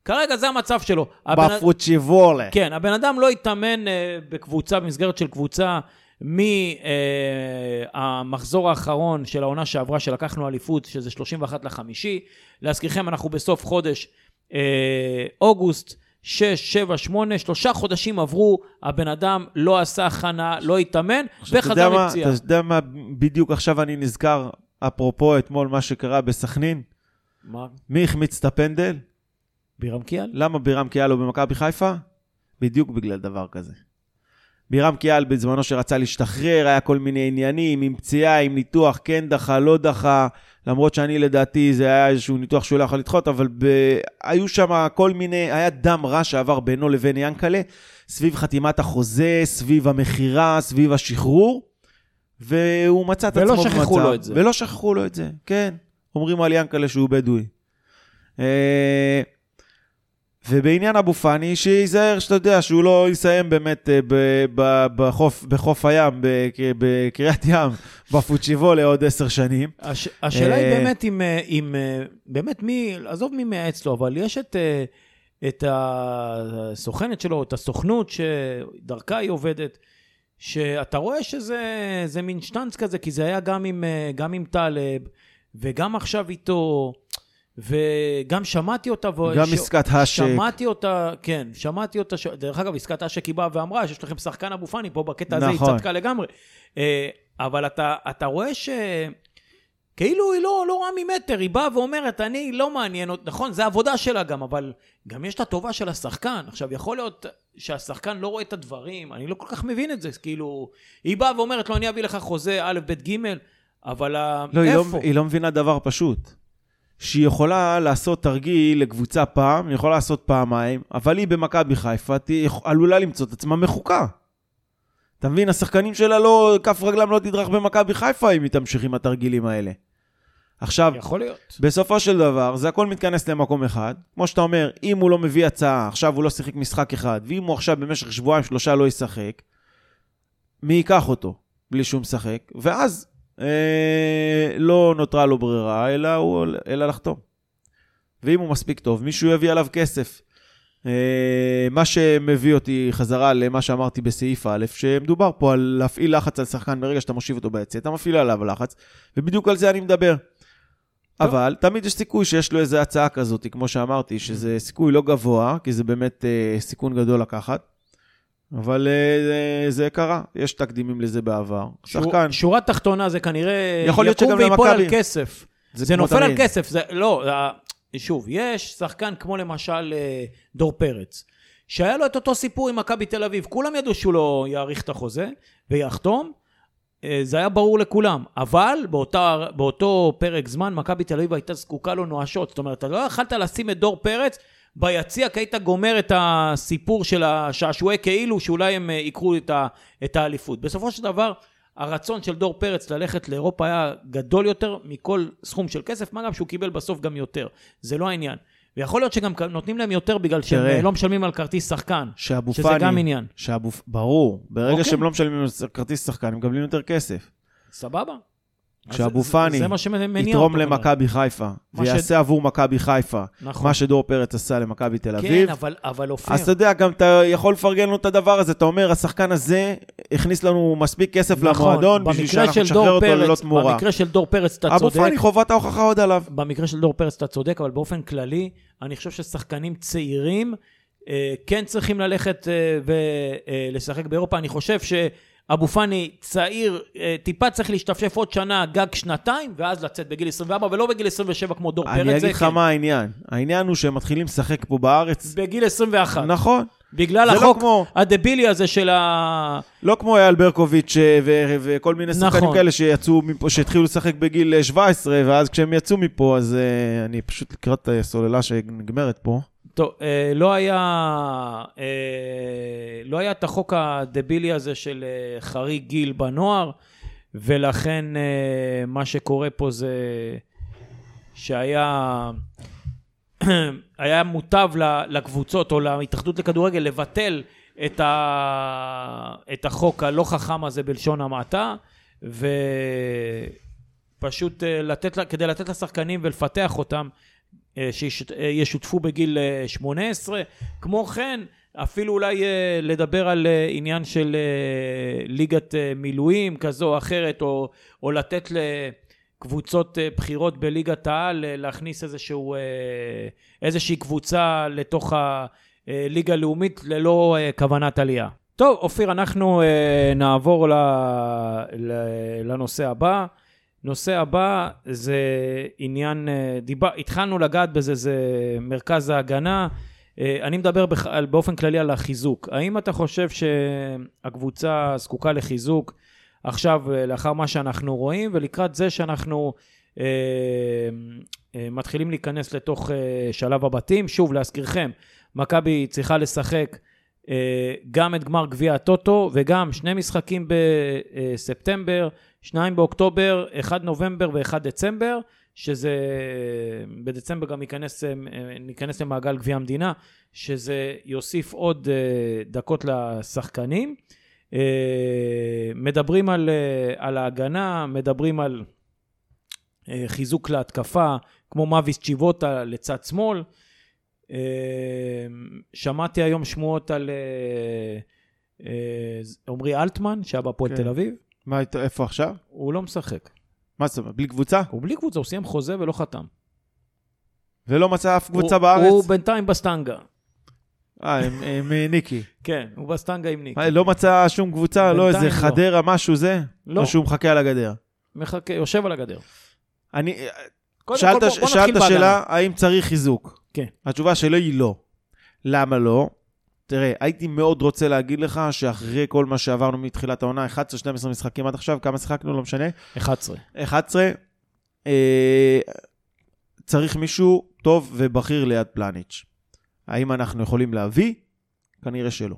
כרגע זה המצב שלו. בפוצ'יבולה. כן, הבן אדם לא התאמן אה, בקבוצה, במסגרת של קבוצה, מהמחזור האחרון של העונה שעברה, שלקחנו אליפות, שזה 31 לחמישי. להזכירכם, אנחנו בסוף חודש אה, אוגוסט, 6, 7, 8, שלושה חודשים עברו, הבן אדם לא עשה הכנה, לא התאמן, וחזר לפציעה. אתה יודע מה, בדיוק עכשיו אני נזכר, אפרופו אתמול מה שקרה בסכנין, מה? מי החמיץ את הפנדל? בירם קיאל? למה בירם קיאל לא במכבי חיפה? בדיוק בגלל דבר כזה. בירם קיאל בזמנו שרצה להשתחרר, היה כל מיני עניינים, עם פציעה, עם ניתוח, כן דחה, לא דחה, למרות שאני לדעתי זה היה איזשהו ניתוח שהוא לא יכול לדחות, אבל ב... היו שם כל מיני, היה דם רע שעבר בינו לבין ינקלה, סביב חתימת החוזה, סביב המכירה, סביב השחרור, והוא מצא את ולא עצמו במצב. שכחו לו את זה. ולא שכחו לו את זה, כן. אומרים על ינקלה שהוא בדואי. ובעניין אבו פאני, שייזהר, שאתה יודע, שהוא לא יסיים באמת אה, ב- ב- בחוף, בחוף הים, בק- בקריית ים, בפוצ'יבולה עוד עשר שנים. הש... השאלה היא אה, באמת אם, אה, אם, באמת מי, עזוב מי מייעץ לו, אבל יש את, את הסוכנת שלו, את הסוכנות שדרכה היא עובדת, שאתה רואה שזה זה מין שטנץ כזה, כי זה היה גם עם, גם עם טלב, וגם עכשיו איתו, וגם שמעתי אותה. גם ש- עסקת האשק. שמעתי אותה, כן, שמעתי אותה, ש... דרך אגב, עסקת האשק היא באה ואמרה שיש לכם שחקן אבו פאני, פה בקטע הזה היא נכון. צדקה לגמרי. אה, אבל אתה, אתה רואה ש... כאילו היא לא, לא רואה ממטר, היא באה ואומרת, אני לא מעניין אותי, נכון, זה העבודה שלה גם, אבל גם יש את הטובה של השחקן. עכשיו, יכול להיות שהשחקן לא רואה את הדברים, אני לא כל כך מבין את זה, כאילו, היא באה ואומרת לו, אני אביא לך חוזה א', ב', ג', אבל ה- לא, היא לא, איפה? היא לא מבינה דבר פשוט. שהיא יכולה לעשות תרגיל לקבוצה פעם, היא יכולה לעשות פעמיים, אבל היא במכבי חיפה היא עלולה למצוא את עצמה מחוקה. אתה מבין? השחקנים שלה לא, כף רגלם לא תדרך במכבי חיפה אם היא תמשיך עם התרגילים האלה. עכשיו, יכול להיות. בסופו של דבר, זה הכל מתכנס למקום אחד. כמו שאתה אומר, אם הוא לא מביא הצעה, עכשיו הוא לא שיחק משחק אחד, ואם הוא עכשיו במשך שבועיים, שלושה לא ישחק, מי ייקח אותו בלי שהוא משחק? ואז אה, לא נותרה לו ברירה, אלא, הוא, אלא לחתום. ואם הוא מספיק טוב, מישהו יביא עליו כסף. אה, מה שמביא אותי חזרה למה שאמרתי בסעיף א', שמדובר פה על להפעיל לחץ על שחקן ברגע שאתה מושיב אותו ביציע, אתה מפעיל עליו לחץ, ובדיוק על זה אני מדבר. אבל תמיד יש סיכוי שיש לו איזו הצעה כזאת, כמו שאמרתי, שזה סיכוי לא גבוה, כי זה באמת אה, סיכון גדול לקחת, אבל אה, זה, זה קרה, יש תקדימים לזה בעבר. שור- שחקן, שורה תחתונה זה כנראה יכול להיות יקום ויפול על למכבי. כסף. זה, כמו נופל על תמיד. כסף, זה לא, ה- שוב, יש שחקן כמו למשל אה, דור פרץ, שהיה לו את אותו סיפור עם מכבי תל אביב, כולם ידעו שהוא לא יאריך את החוזה ויחתום, אה, זה היה ברור לכולם, אבל באותה, באותו פרק זמן מכבי תל אביב הייתה זקוקה לו נואשות, זאת אומרת, אתה לא יכלת לשים את דור פרץ ביציע כי היית גומר את הסיפור של השעשועי כאילו שאולי הם אה, ייקחו את, ה, את האליפות. בסופו של דבר, הרצון של דור פרץ ללכת לאירופה היה גדול יותר מכל סכום של כסף, מה גם שהוא קיבל בסוף גם יותר. זה לא העניין. ויכול להיות שגם נותנים להם יותר בגלל שהם תראה. אה, לא משלמים על כרטיס שחקן, שאבו שזה פאני, גם עניין. שאבו, ברור, ברגע אוקיי. שהם לא משלמים על כרטיס שחקן, הם מקבלים יותר כסף. סבבה? כשאבו פאני יתרום. למכבי חיפה, מה ש- ויעשה עבור מכבי חיפה, נכון. מה שדור פרץ עשה למכבי תל כן, אביב, אבל, אבל אופיר, אז אתה יודע, גם אתה יכול לפרגן לו את הדבר הזה, אתה אומר, השחקן הזה הכניס לנו מספיק כסף נכון, למועדון, בשביל שאנחנו נשחרר אותו ללא פרץ, תמורה. במקרה של דור פרץ אתה אבו צודק, פאני, חובת ההוכחה עוד עליו. במקרה של דור פרץ אתה צודק, אבל באופן כללי, אני חושב ששחקנים צעירים אה, כן צריכים ללכת אה, ולשחק באירופה. אני חושב שאבו פאני צעיר, אה, טיפה צריך להשתפשף עוד שנה, גג שנתיים, ואז לצאת בגיל 24, ולא בגיל 27 כמו דור פרץ. אני אגיד לך. מה העניין. העניין הוא שהם מתחילים לשחק פה בארץ. בגיל 21. נכון. בגלל לא החוק כמו- הדבילי הזה של ה... לא כמו אייל ברקוביץ' אה, ו- וכל מיני שחקנים נכון. כאלה שיצאו מפה, שהתחילו לשחק בגיל אה, 17, ואז כשהם יצאו מפה, אז אה, אני פשוט לקראת הסוללה שנגמרת פה. טוב, אה, לא היה, אה, לא היה את החוק הדבילי הזה של אה, חריג גיל בנוער, ולכן מה שקורה פה זה שהיה היה מוטב לקבוצות או להתאחדות לכדורגל לבטל את, ה, את החוק הלא חכם הזה בלשון המעטה, ופשוט לתת, כדי לתת לשחקנים ולפתח אותם, שישותפו בגיל אה, 18. כמו כן, אפילו אולי אה, לדבר על אה, עניין של אה, ליגת אה, מילואים כזו או אחרת, או, או לתת לקבוצות אה, בכירות בליגת העל אה, להכניס איזשהו, אה, איזושהי קבוצה לתוך הליגה הלאומית ללא אה, כוונת עלייה. טוב, אופיר, אנחנו אה, נעבור ל, ל, לנושא הבא. נושא הבא זה עניין, אה, דיבר, התחלנו לגעת בזה, זה מרכז ההגנה. אה, אני מדבר על, באופן כללי על החיזוק. האם אתה חושב שהקבוצה זקוקה לחיזוק עכשיו, אה, לאחר מה שאנחנו רואים, ולקראת זה שאנחנו אה, אה, מתחילים להיכנס לתוך אה, שלב הבתים? שוב, להזכירכם, מכבי צריכה לשחק גם את גמר גביע הטוטו וגם שני משחקים בספטמבר, שניים באוקטובר, אחד נובמבר ואחד דצמבר, שזה בדצמבר גם ייכנס, אה, ניכנס למעגל גביע המדינה, שזה יוסיף עוד אה, דקות לשחקנים. אה, מדברים על, אה, על ההגנה, מדברים על אה, חיזוק להתקפה, כמו מאביס צ'יבוטה לצד שמאל. אה, שמעתי היום שמועות על אה, אה, עמרי אלטמן, שהיה בהפועל כן. תל אביב. מה, איפה עכשיו? הוא לא משחק. מה זאת אומרת, בלי קבוצה? הוא בלי קבוצה, הוא סיים חוזה ולא חתם. ולא מצא אף קבוצה הוא, בארץ? הוא בינתיים בסטנגה. אה, עם- עם אה, ניקי. כן, הוא בסטנגה עם ניק. מה, לא מצא שום קבוצה? לא איזה לא. חדרה, משהו זה? לא. או שהוא מחכה על הגדר? מחכה, יושב על הגדר. אני... קודם שאלת, שאלת. שאלה, האם צריך חיזוק? כן. התשובה שלי היא לא. למה לא? תראה, הייתי מאוד רוצה להגיד לך שאחרי כל מה שעברנו מתחילת העונה, 11-12 משחקים עד עכשיו, כמה שיחקנו? לא משנה. 11. 11, אה, צריך מישהו טוב ובכיר ליד פלניץ'. האם אנחנו יכולים להביא? כנראה שלא.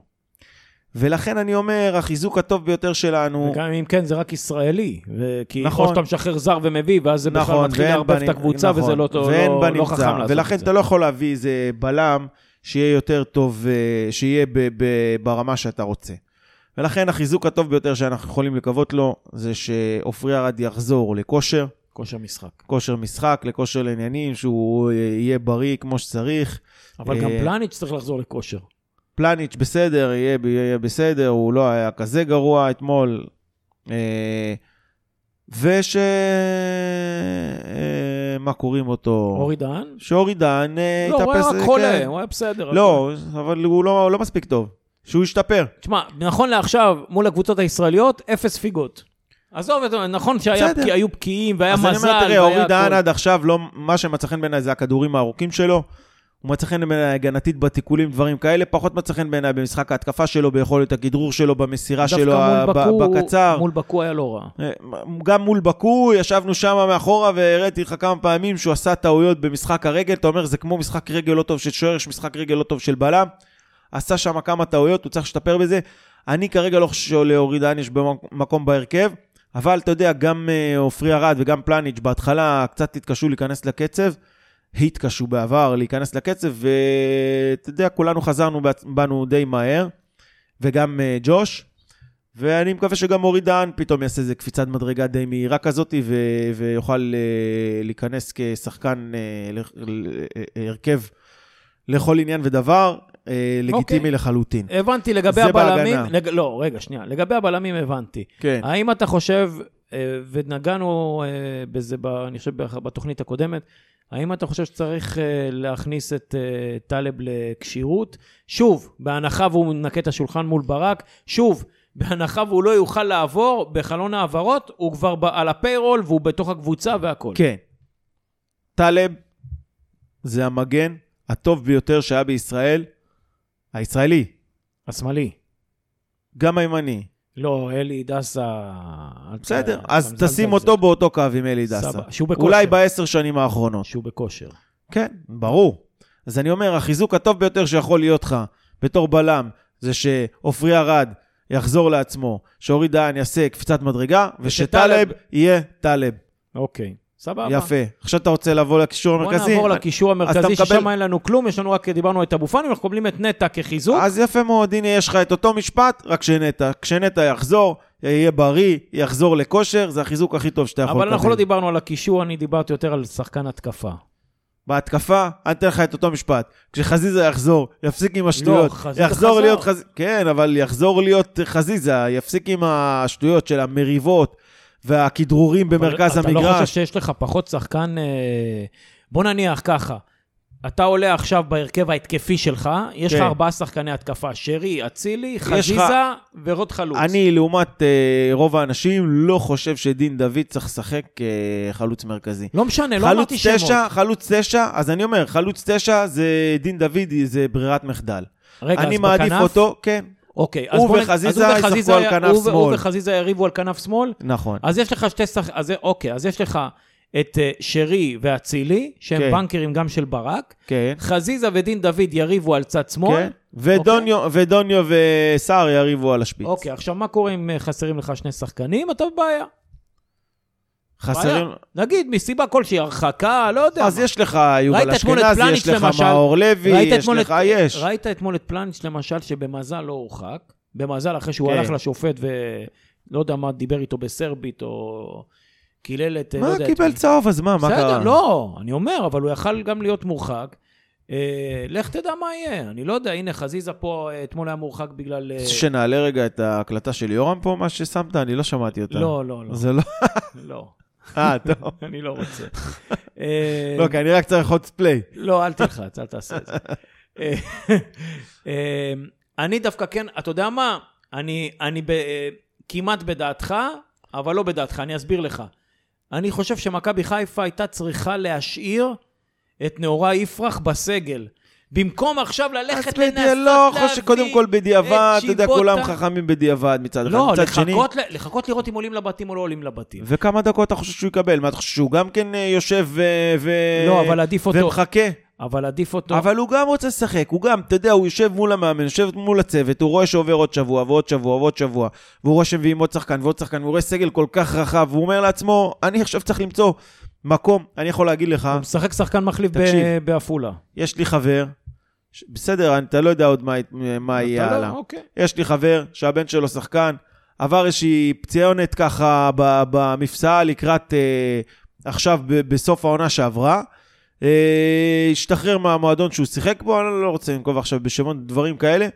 ולכן אני אומר, החיזוק הטוב ביותר שלנו... וגם אם כן, זה רק ישראלי. כי נכון. או שאתה משחרר זר ומביא, ואז זה בכלל נכון, מתחיל ואין לערבב את הקבוצה, נכון, וזה לא, לא, לא. חכם לעשות ולכן את זה. אתה לא יכול להביא איזה בלם שיהיה יותר טוב, אה, שיהיה ב- ב- ברמה שאתה רוצה. ולכן החיזוק הטוב ביותר שאנחנו יכולים לקוות לו, זה שעופרי ארד יחזור לכושר, כושר משחק. כושר משחק, לכושר לעניינים, שהוא אה, יהיה בריא כמו שצריך. אבל גם אה, פלניץ' צריך לחזור לכושר. פלניץ' בסדר, יהיה, יהיה בסדר, הוא לא היה כזה גרוע אתמול. אה, וש... אה, מה קוראים אותו? אורי דהן? שאורי דהן אה, לא, הוא היה רק אה, חולה, כן. הוא היה בסדר. לא, אבל הוא לא, לא מספיק טוב. שהוא ישתפר. תשמע, נכון לעכשיו, מול הקבוצות הישראליות, אפס ספיגות. עזוב, נכון שהיו בקיאים, והיה אז מזל, אני אומר, תראה, אורי דהן. עד עכשיו, לא, מה שמצא חן בעיניי זה הכדורים הארוכים שלו. הוא מצא חן בעיניי הגנתית בתיקולים, דברים כאלה. פחות מצא חן בעיניי במשחק ההתקפה שלו, ביכולת הכדרור שלו, במסירה שלו ה- בקו- בקצר. מול בקו היה לא רע. אה, גם מול בקו, ישבנו שם מאחורה והראיתי לך כמה פעמים שהוא עשה טעויות במשחק הרגל. אתה אומר, זה כמו משחק רגל לא טוב של שוער, יש משחק רגל לא טוב של בלם. עשה שם כמה טעויות, הוא צריך להשתפר בזה. אני כרגע לא חושב שלאורי דהן יש מקום בהרכב, אבל אתה יודע, גם אה, עופרי ארד וגם פלניץ' בהתחלה קצת התקשו להיכנס לקצב. התקשו בעבר להיכנס לקצב, ואתה יודע, כולנו חזרנו בנו די מהר, וגם אה, ג'וש. ואני מקווה שגם אורי דהן פתאום יעשה איזה קפיצת מדרגה די מהירה כזאת, ו- ויוכל אה, להיכנס כשחקן אה, הרכב לכל עניין ודבר, לגיטימי אוקיי. לחלוטין. הבנתי לגבי הבלמים. לג... לא, רגע, שנייה, לגבי הבלמים הבנתי. כן. האם אתה חושב ונגענו אה, בזה, ב- אני חושב, בתוכנית הקודמת, האם אתה חושב שצריך אה, להכניס את אה, טלב לכשירות? שוב, בהנחה והוא מנקה את השולחן מול ברק, שוב, בהנחה והוא לא יוכל לעבור בחלון העברות, הוא כבר על הפיירול והוא בתוך הקבוצה והכול. כן. טלב זה המגן הטוב ביותר שהיה בישראל, הישראלי, השמאלי. גם הימני. לא, אלי דסה... בסדר, אז תשים. אותו באותו קו עם אלי דסה. שהוא בכושר. אולי בעשר שנים האחרונות. שהוא בכושר. כן, ברור. אז אני אומר, החיזוק הטוב ביותר שיכול להיות לך בתור בלם, זה שעופרי ארד יחזור לעצמו, שאורי דיין יעשה קפיצת מדרגה, ושטלב יהיה טלב. אוקיי, סבבה. יפה. עכשיו אתה רוצה לבוא לקישור בוא המרכזי? נעבור לקישור המרכזי, מקבל- ששם אין לנו כלום, יש לנו רק, דיברנו את אבו פאני, אנחנו מקבלים את נטע כחיזוק. אז יפה מאוד, הנה יש לך את אותו משפט, רק שנטע. כשנטע יחזור, יהיה בריא, יחזור לכושר, זה החיזוק הכי טוב שאתה יכול אבל לקבל. אנחנו לא דיברנו על הקישור, אני דיברתי יותר על שחקן התקפה. בהתקפה, אני אתן לך את אותו משפט. כשחזיזה יחזור, יפסיק עם השטויות. לא, חזיזה יחזור חזר. להיות חזיזה. כן, אבל יחזור להיות חזיזה, יפסיק עם השטויות של המריבות והכדרורים במרכז אתה לא המגרש. חושב שיש לך פחות שחקן... אה, בוא נניח ככה, אתה עולה עכשיו בהרכב ההתקפי שלך, יש לך כן. ארבעה שחקני התקפה, שרי, אצילי, לך- חזיזה ורוט חלוץ. אני, לעומת אה, רוב האנשים, לא חושב שדין דוד צריך לשחק אה, חלוץ מרכזי. לא משנה, לא חלוץ אמרתי שמות. תשע, חלוץ תשע, אז אני אומר, חלוץ תשע זה דין דוד, זה ברירת מחדל. רגע, אני אז מעדיף בכנף? אותו, כן, אוקיי, אז בוא וחזיזה ישחקו על כנף ו- הוא שמאל. וחזיזה יריבו על כנף שמאל? נכון. אז יש לך שתי שח... אז אוקיי, אז יש לך את אה, שרי ואצילי, שהם כן. בנקרים גם של ברק. כן. חזיזה ודין דוד יריבו על צד שמאל. כן. ודוניו, ודוניו וסער יריבו על השפיץ. אוקיי, עכשיו מה קורה אם אה, חסרים לך שני שחקנים? אתה בבעיה. חסרים... נגיד, מסיבה כלשהי, הרחקה, לא יודע. אז מה. יש לך יובל את אשכנזי, יש לך למשל? מאור לוי, יש לך, את- יש. ראית אתמול את פלניץ' למשל, שבמזל לא הורחק. במזל, אחרי שהוא כן. הלך לשופט ולא יודע מה, דיבר איתו בסרבית, או קילל את... לא מה, את קיבל מי. צהוב, אז מה, מה בסדר, קרה? לא, אני אומר, אבל הוא יכל גם להיות מורחק. אה, לך תדע מה יהיה, אני לא יודע, הנה חזיזה פה אה, אתמול היה מורחק בגלל... אה, שנעלה רגע את ההקלטה של יורם פה, מה ששמת? אני לא שמעתי אותה. לא, לא, לא, זה לא... לא, אה, טוב. אני לא רוצה. אה, לא, כי אני רק צריך עוד פליי. לא, אל תלחץ, אל תעשה את זה. אה, אה, אני דווקא כן, אתה יודע מה? אני, כמעט בדעתך, אבל לא בדעתך, אני אסביר לך. אני חושב שמכבי חיפה הייתה צריכה להשאיר את נאורה יפרח בסגל. במקום עכשיו אז ללכת לנסות לא, להביא חושב שקודם כל בדיעבד, אתה יודע. כולם חכמים בדיעבד מצד אחד. לא, לחכות, לחכות לראות אם עולים לבתים או לא עולים לבתים. וכמה דקות אתה חושב שהוא יקבל? מה, אתה חושב שהוא גם כן אה, יושב ו... לא, אבל עדיף אותו. ומחכה? אבל עדיף אותו. אבל הוא גם רוצה לשחק, הוא גם, אתה יודע, הוא יושב מול המאמן, יושב מול הצוות, הוא רואה שעובר עוד שבוע ועוד שבוע ועוד שבוע, והוא רואה שמביאים עוד שחקן ועוד שחקן, והוא רואה סגל כל כך רחב, והוא אומר לעצמו, אני עכשיו צריך למצוא מקום, אני יכול להגיד לך, הוא משחק שחקן מחליף. בעפולה. יש לי חבר, ש- בסדר, אתה לא יודע עוד מה, מה יהיה לא, הלאה. אוקיי. יש לי חבר שהבן שלו שחקן, עבר איזושהי פציונת ככה במפסעה לקראת אה, עכשיו ב- בסוף העונה שעברה. אה, השתחרר מהמועדון שהוא שיחק בו, אני לא רוצה לנקוב עכשיו בשמות דברים כאלה.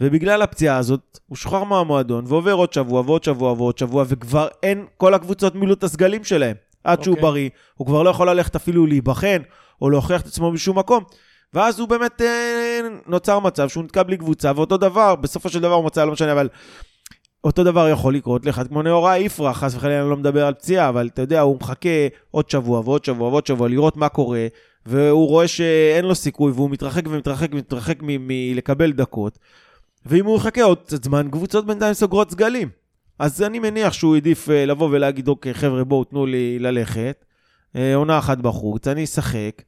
ובגלל הפציעה הזאת, הוא שוחרר מהמועדון, ועובר עוד שבוע ועוד שבוע ועוד שבוע, וכבר אין, כל הקבוצות מילאו את הסגלים שלהם. עד שהוא אוקיי. בריא, הוא כבר לא יכול ללכת אפילו להיבחן, או להוכיח את עצמו בשום מקום. ואז הוא באמת אה, נוצר מצב שהוא נתקע בלי קבוצה, ואותו דבר, בסופו של דבר הוא מצא, לא משנה, אבל אותו דבר יכול לקרות לאחד כמו נאורה יפרח, חס וחלילה אני לא מדבר על פציעה, אבל אתה יודע, הוא מחכה עוד שבוע ועוד שבוע ועוד שבוע לראות מה קורה, והוא רואה שאין לו סיכוי, והוא מתרחק ומתרחק ומתרחק מלקבל דקות, ואם הוא יחכה עוד קצת זמן, קבוצות בינתיים סוגרות סגלים. אז אני מניח שהוא העדיף אה, לבוא ולהגיד, אוקיי, חבר'ה, בואו, תנו לי ללכת. אה, עונה אחת בחוץ, אני אשחק.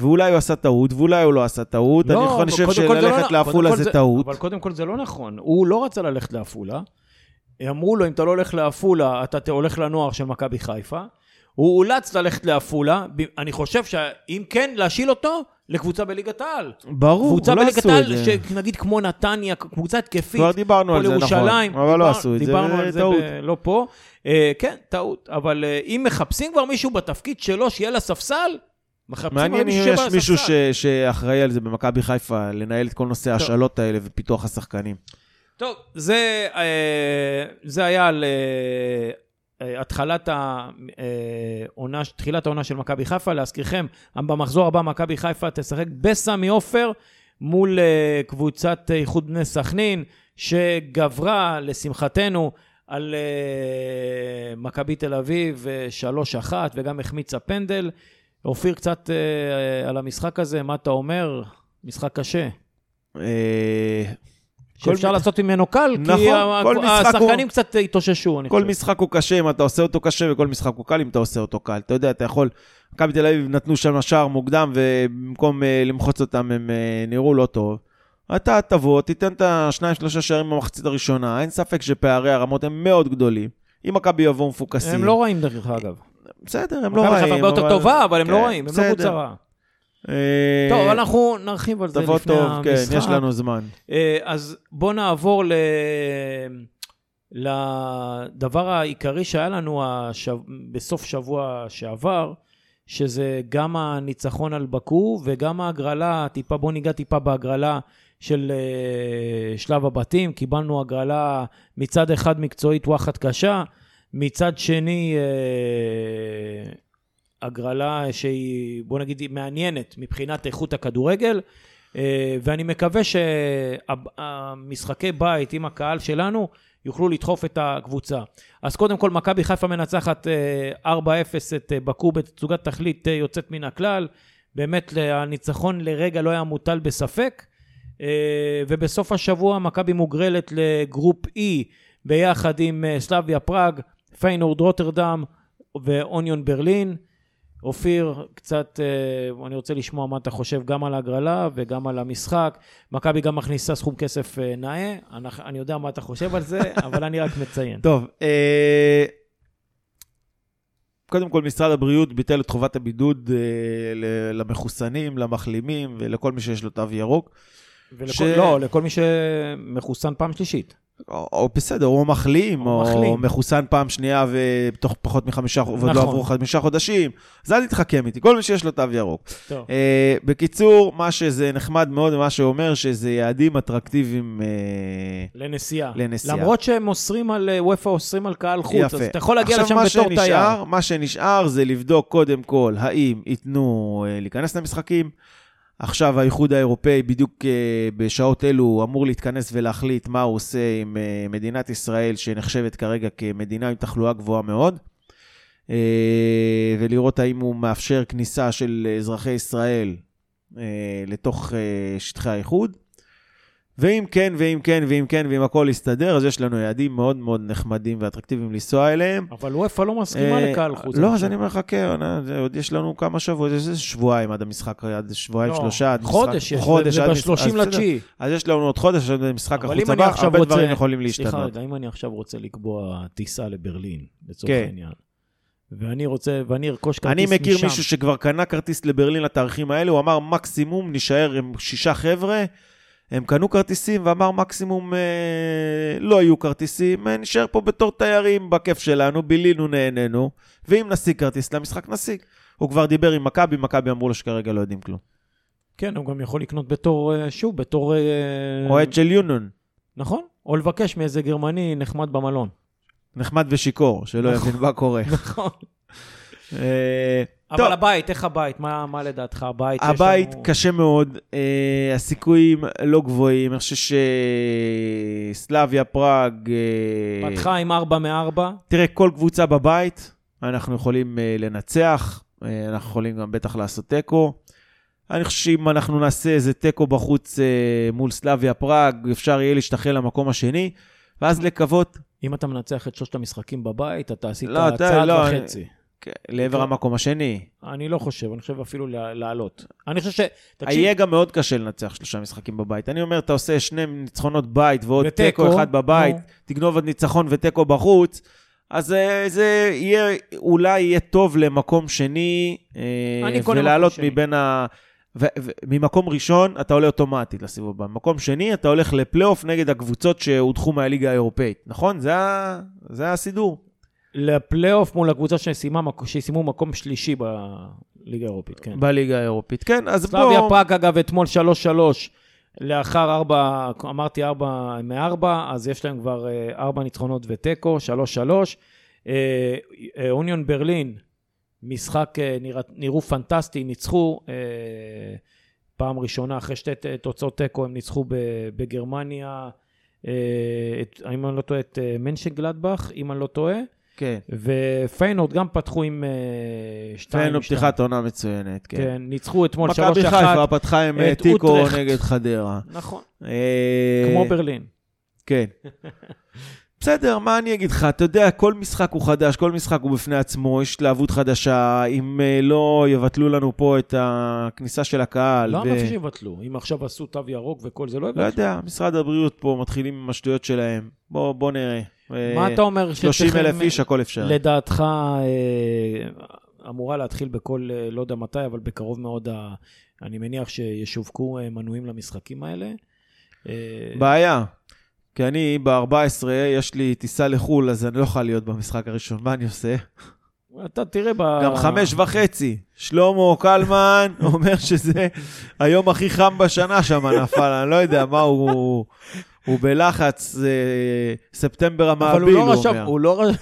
ואולי הוא עשה טעות, ואולי הוא לא עשה טעות. לא, אני כל זה שללכת לא- לעפולה קודם כל זה טעות. אבל קודם כל זה לא נכון. הוא לא רצה ללכת לעפולה. אמרו לו, אם אתה לא הולך לעפולה, אתה הולך לנוער של מכבי חיפה. הוא אולץ ללכת לעפולה. אני חושב שאם כן, להשיל אותו לקבוצה בליגת העל. ברור, קבוצה לא בליגת עשו את העל, זה. שנגיד כמו נתניה, קבוצה התקפית. כבר דיברנו על זה, נכון. ירושלים, אבל לא דיבר- עשו את זה, דיברנו על זה זה טעות. ב- לא פה. אה, כן, טעות. אבל אה, אם מחפשים כבר מישהו בתפקיד שלו שיהיה לספסל, מעניין אם יש מישהו. ש- שאחראי על זה במכבי חיפה, לנהל את כל נושא ההשאלות האלה ופיתוח השחקנים. טוב, זה, אה, זה היה על, אה, אה, התחלת העונה, תחילת העונה של מכבי חיפה, להזכירכם, במחזור הבא מכבי חיפה תשחק בסמי עופר מול קבוצת איחוד בני סכנין, שגברה, לשמחתנו, על מכבי תל אביב 3-1 וגם החמיצה פנדל. אופיר, קצת uh, על המשחק הזה, מה אתה אומר? משחק קשה. שאפשר לעשות ממנו קל, נכון, כי כל השחקנים הוא- קצת התאוששו, אני כל חושב. משחק הוא קשה אם אתה עושה אותו קשה, וכל משחק הוא קל אם אתה עושה אותו קל. אתה יודע, אתה יכול... מכבי תל אביב נתנו שם שער מוקדם, ובמקום אה, למחוץ אותם הם אה, נראו לא טוב. אתה תבוא, תיתן את השניים, שלושה שערים במחצית הראשונה, אין ספק שפערי הרמות הם מאוד גדולים. אם מכבי יבואו מפוקסים... הם לא רעים, דרך אגב. בסדר, הם לא מכבי רעים. חיפה הרבה יותר טובה, אבל הם לא כן, רעים, הם לא. קבוצה רעה. אה, טוב, אנחנו נרחיב על זה תבוא לפני טוב, כן, המשחק. יש לנו זמן. אה, אז בואו נעבור ל... לדבר העיקרי שהיה לנו השב... בסוף שבוע שעבר, שזה גם הניצחון על בקו וגם ההגרלה, טיפה, בואו ניגע טיפה בהגרלה של אה, שלב הבתים. קיבלנו הגרלה מצד אחד מקצועית וואחד קשה, מצד שני אה, הגרלה שהיא, בוא נגיד, היא מעניינת מבחינת איכות הכדורגל. אה, ואני מקווה שהמשחקי בית עם הקהל שלנו יוכלו לדחוף את הקבוצה. אז קודם כל, מכבי חיפה מנצחת אה, 4-0 את אה, בקו בתצוגת תכלית יוצאת מן הכלל. באמת, הניצחון לרגע לא היה מוטל בספק. ובסוף השבוע מכבי מוגרלת ל group E ביחד עם סלאביה פראג, פיינורד רוטרדם ואוניון ברלין. אופיר, קצת, אה, אני רוצה לשמוע מה אתה חושב גם על ההגרלה וגם על המשחק. מכבי גם מכניסה סכום כסף אה, נאה, אני, אני יודע מה אתה חושב על זה, אבל אני רק מציין. טוב, אה, קודם כל, משרד הבריאות ביטל את חובת הבידוד למחוסנים, למחלימים ולכל מי שיש לו תו ירוק. ולכל, ש- לא, לכל מי שמחוסן פעם שלישית. או, או בסדר, או מחלים, או או, מחלים. מחוסן פעם שנייה ותוך פחות מחמישה, ועוד לא נכון. עברו חמישה חודשים, אז אל תתחכם איתי, כל מי שיש לו תו ירוק. טוב. אה, בקיצור, מה שזה נחמד מאוד, מה שאומר שזה יעדים אטרקטיביים אה, לנסיעה. לנסיעה. למרות שהם אוסרים על, אה, וופא אוסרים על קהל חוץ, אז יפה. אתה יכול להגיע עכשיו, לשם בתור תייר. שנשאר, מה שנשאר זה לבדוק קודם כל האם ייתנו אה, להיכנס למשחקים. עכשיו האיחוד האירופאי בדיוק אה, בשעות אלו אמור להתכנס ולהחליט מה הוא עושה עם אה, מדינת ישראל, שנחשבת כרגע כמדינה עם תחלואה גבוהה מאוד, אה, ולראות האם הוא מאפשר כניסה של אזרחי ישראל לתוך שטחי האיחוד. ואם כן, ואם כן, ואם כן, ואם הכל יסתדר, אז יש לנו יעדים מאוד מאוד נחמדים ואטרקטיביים לנסוע אליהם. אבל וופא לא מסכימה אה, לקהל חוץ. לא, אני אז. אני מחכה, זה- עוד יש לנו כמה שבועות, יש איזה שבועיים עד המשחק, עד שבועיים, לא, שלושה, עד משחק. חודש חודש, זה עד משחק- ב-30 אז בסדר. לתשיעי. אז יש לנו עוד חודש עד משחק החוץ אני הבא, הרבה. דברים יכולים סליחה להשתנות. רגע, אם אני עכשיו רוצה לקבוע טיסה לברלין, לצורך כן. העניין, ואני רוצה, ואני ארכוש כרטיס אני משם. מכיר מישהו שכבר קנה כרטיס לברלין לתאריכים האלה, הוא אמר מקסימום נישאר עם שישה חבר'ה, הם קנו כרטיסים ואמר מקסימום אה, לא יהיו כרטיסים, אה, נשאר פה בתור תיירים בכיף שלנו, בילינו, נהנינו, ואם נשיג כרטיס למשחק נשיג. הוא כבר דיבר עם מכבי, מכבי אמרו לו שכרגע לא יודעים כלום. כן, הוא גם יכול לקנות בתור, אה, שוב, בתור... אה, אוהד של יונון, נכון, או לבקש מאיזה גרמני נחמד במלון. נחמד ושיכור, שלא נכון. יבין מה קורה. נכון. אבל. הבית, איך הבית? מה, מה לדעתך הבית? הבית לנו... קשה מאוד, אה, הסיכויים לא גבוהים, אני חושב שסלאביה פראג... אה, פתחה עם 4 מ-4. תראה, כל קבוצה בבית, אנחנו יכולים אה, לנצח, אה, אנחנו יכולים גם בטח לעשות תיקו. אני חושב שאם אנחנו נעשה איזה תיקו בחוץ אה, מול סלאביה פראג, אפשר יהיה להשתחרר למקום השני, ואז לקוות אם אתה מנצח את שלושת המשחקים בבית, אתה עשית לא, צעד לא, וחצי. כן, לעבר המקום השני. אני לא חושב, אני חושב אפילו לעלות. אני חושב ש... תקשיב, יהיה גם מאוד קשה לנצח שלושה משחקים בבית. אני אומר, אתה עושה שני ניצחונות בית ועוד תיקו אחד בבית, נו. תגנוב עוד ניצחון ותיקו בחוץ, אז אה, זה יהיה, אולי יהיה טוב למקום שני, אה, ולעלות. מבין ה... ממקום ראשון אתה עולה אוטומטית לסיבוב הבא. ממקום שני אתה הולך לפלייאוף נגד הקבוצות שהודחו מהליגה האירופאית, נכון? זה. זה הסידור. לפלייאוף מול הקבוצה שסיימה שסיימו מקום שלישי בליגה האירופית, כן. בליגה האירופית. כן, אז סלאביה בוא... פראג, אגב, אתמול 3-3, לאחר 4, אמרתי 4 מ-4, אז יש להם כבר 4 ניצחונות ותיקו, 3-3. אה, אה, אוניון ברלין, משחק, אה, נראו פנטסטי, ניצחו אה, פעם ראשונה, אחרי שתי תוצאות תיקו, הם ניצחו בגרמניה, אה, את- אם אני לא טועה, את אה, מנשן גלדבך, אם אני לא טועה, כן. ופיינורד גם פתחו עם אה, שתיים. פיינו שתיים. פתיחת עונה מצוינת, כן. כן, ניצחו אתמול 3-1. מכבי חיפה פתחה עם אה, את תיקו אוטרחט. נגד חדרה. נכון, אה, כמו ברלין. כן. בסדר, מה אני אגיד לך? אתה יודע, כל משחק הוא חדש, כל משחק הוא בפני עצמו, יש התלהבות חדשה. אם אה, לא יבטלו לנו פה את הכניסה של הקהל. לא ו- שיבטלו. אם עכשיו עשו תו ירוק וכל זה, לא לא יבטלו. יודע, משרד הבריאות פה מתחילים עם השטויות שלהם. בוא, בוא נראה. מה אתה אומר 30 שצריכים- אלף איש, הכל אפשר. לדעתך, אה, אמורה להתחיל בכל, אה, לא יודע מתי, אבל בקרוב מאוד, אני מניח שישווקו אה, מנויים למשחקים האלה. אה, בעיה. כי אני ב-14, יש לי טיסה לחו"ל, אז אני לא יכול להיות במשחק הראשון. מה אני עושה? אתה תראה ב... גם חמש וחצי. שלמה קלמן אומר שזה היום הכי חם בשנה שם נפל, אני לא יודע מה הוא... הוא בלחץ, אה, ספטמבר אבל הוא המעביל, לא הוא רשם, אומר. הוא לא רשם,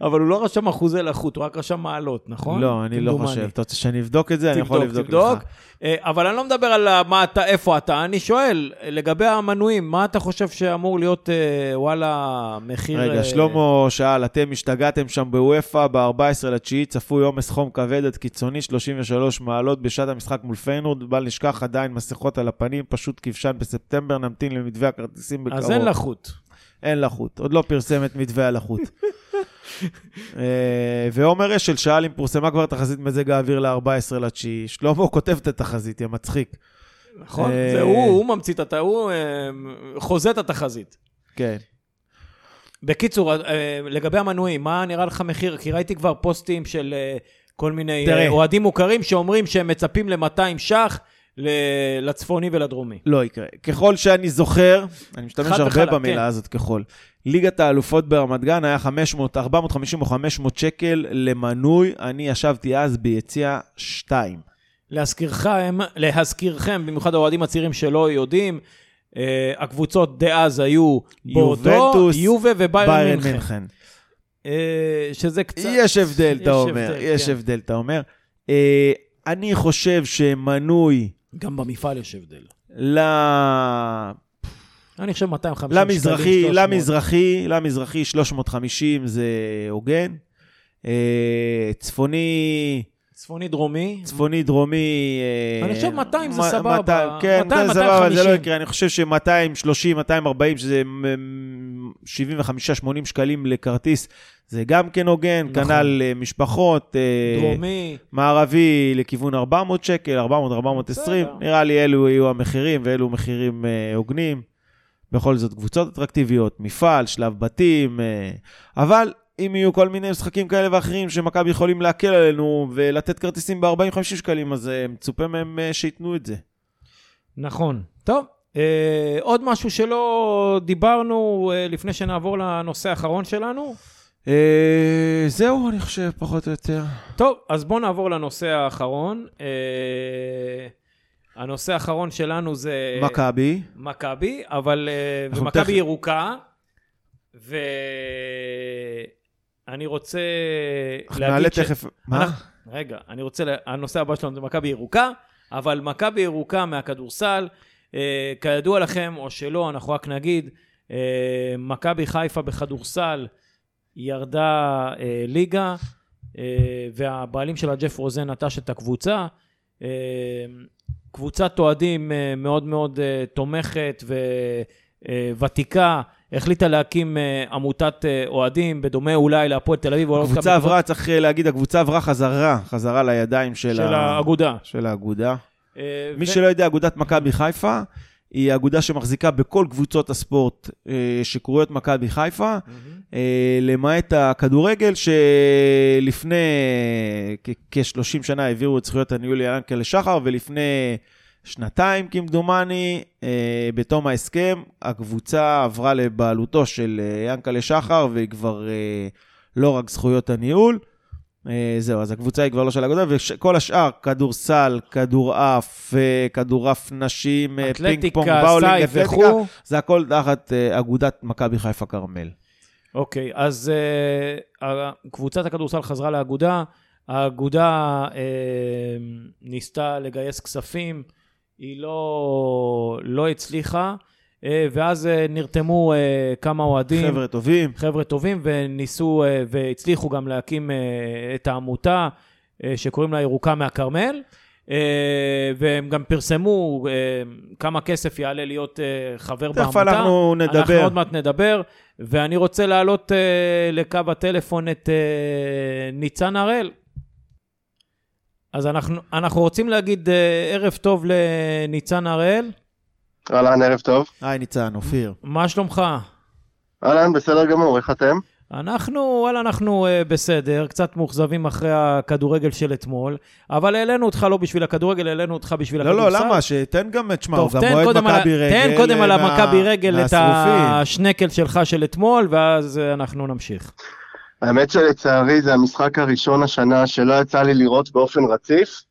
אבל הוא לא רשם אחוזי לחות, הוא רק רשם מעלות, נכון? לא, אני לא. חושב. אתה רוצה שאני אבדוק את זה? אני יכול לבדוק. לך. אה, אבל אני לא מדבר על ה- מה אתה, איפה אתה, אני שואל, אה, לגבי המנויים, מה אתה חושב שאמור להיות, אה, וואלה, מחיר... רגע, אה, שלמה שאל, אתם השתגעתם שם בוופא ב-14 לתשיעי, צפוי עומס חום כבד עד קיצוני, 33 מעלות בשעת המשחק מול פיינורד, בל נשכח עדיין מסכות על הפנים, פשוט כבשן בספטמבר, נמתין למתווה הכרטיסים בקרוב. אז אין לחות. אין לחות, עוד לא פרסם את מתווה הלחות. אה, ועומר אשל שאל אם פורסמה כבר תחזית מזג האוויר ל-14 לתשיעי. שלמה כותב את התחזית, יא מצחיק. נכון, אה, זה הוא, הוא ממציא את התחזית, הוא אה, חוזה את התחזית. כן. בקיצור, לגבי המנויים, מה נראה לך מחיר? כי ראיתי כבר פוסטים של כל מיני אוהדים מוכרים שאומרים שהם מצפים ל-200 ש"ח לצפוני ולדרומי. לא יקרה. ככל שאני זוכר, אני משתמש הרבה וחלק, במילה כן. הזאת ככל. ליגת האלופות ברמת גן היה 500, 450 או 500 שקל למנוי, אני ישבתי אז ביציע 2. להזכירכם, להזכירכם, במיוחד האוהדים הצעירים שלא יודעים, אה, הקבוצות דאז היו בורדו, יובה וביירן ביירן מינכן. אה, שזה קצת... יש הבדל, אתה יש אומר. הבדל, יש כן. הבדל, אתה אומר. אה, אני חושב שמנוי גם במפעל יש הבדל. ל... אני חושב 250 שקלים, למזרחי, 300. למזרחי, למזרחי 350 זה הוגן. אה, צפוני, צפוני דרומי. צפוני דרומי... אה, אני חושב 200 זה מ- סבבה. 200, כן, 200, זה סבבה, זה לא 250. יקרה. אני חושב ש-230, 240, שזה מ- 75-80 שקלים לכרטיס, זה גם כן הוגן. נכון. כנ"ל אה, משפחות. אה, דרומי. מערבי לכיוון 400 שקל, 400, 420, בסדר. נראה לי אלו יהיו המחירים ואלו מחירים אה, הוגנים. בכל זאת, קבוצות אטרקטיביות, מפעל, שלב בתים, אה, אבל אם יהיו כל מיני משחקים כאלה ואחרים שמכבי יכולים להקל עלינו ולתת כרטיסים ב-40-50 שקלים, אז אה, מצופה מהם אה, שייתנו את זה. נכון. טוב, אה, עוד משהו שלא דיברנו אה, לפני שנעבור לנושא האחרון שלנו? אה, זהו, אני חושב, פחות או יותר. טוב, אז בואו נעבור לנושא האחרון. אה, הנושא האחרון שלנו זה... מכבי, מכבי, אבל... אה, ומכבי תכף- ירוקה, ואני רוצה להגיד נעלה ש... תכף... מה? אנחנו- רגע, אני רוצה, לה- הנושא הבא שלנו זה מכבי ירוקה, אבל מכבי ירוקה מהכדורסל, אה, כידוע לכם, או שלא, אנחנו רק נגיד, אה, מכבי חיפה בכדורסל ירדה אה, ליגה, אה, והבעלים שלה, ג'ף רוזן, נטש את הקבוצה. אה, קבוצת אוהדים אה, מאוד מאוד אה, תומכת וותיקה, החליטה להקים אה, עמותת אה, אוהדים, בדומה אולי להפועל תל אביב. הקבוצה עברה, צריך אה, להגיד, הקבוצה עברה חזרה, חזרה לידיים של של ה- האגודה. של האגודה. מי ו- שלא יודע, אגודת מכבי חיפה היא אגודה שמחזיקה בכל קבוצות הספורט שקרויות מכבי חיפה. אה, למעט הכדורגל, שלפני כ-30 שנה העבירו את זכויות הניהול ליענקלה שחר, ולפני שנתיים כמדומני, אה, בתום ההסכם, הקבוצה עברה לבעלותו של אה, ינקלה שחר, והיא כבר אה, לא רק זכויות הניהול. אה, זהו, אז הקבוצה היא כבר לא של האגודה, וכל השאר, כדורסל, כדורעף, אה, כדורעף נשים, אה, פינג פונג, אתלטיקה, באולינג, אתלטיקה. זה הכל תחת אה, אגודת מכבי חיפה כרמל. אוקיי, אז אה, קבוצת הכדורסל חזרה לאגודה, האגודה אה, ניסתה לגייס כספים, היא לא, לא הצליחה, אה, ואז אה, נרתמו אה, כמה אוהדים. חבר'ה טובים. חבר'ה טובים, וניסו והצליחו גם להקים את העמותה שקוראים לה ירוקה מהכרמל. והם גם פרסמו כמה כסף יעלה להיות חבר תכף בעמותה. אנחנו נדבר. אנחנו עוד מעט נדבר, ואני רוצה להעלות לקו הטלפון את ניצן הראל. אז אנחנו, אנחנו רוצים להגיד אה, ערב טוב לניצן הראל. אהלן, ערב טוב. היי ניצן, אופיר. מה שלומך? אהלן, בסדר גמור, איך אתם? אנחנו, וואלה, אנחנו uh, בסדר, קצת מאוכזבים אחרי הכדורגל של אתמול, אבל העלינו אותך לא בשביל הכדורגל, העלינו אותך בשביל לא, הכדורסל. לא, למה? שתן גם, תשמע, הוא גם אוהד קודם, על, מכבי רגל. תן קודם על אה, המכבי מה- רגל את. השנקל שלך של אתמול, ואז אה, אנחנו נמשיך. האמת שלצערי זה המשחק הראשון השנה שלא יצא לי לראות באופן רציף.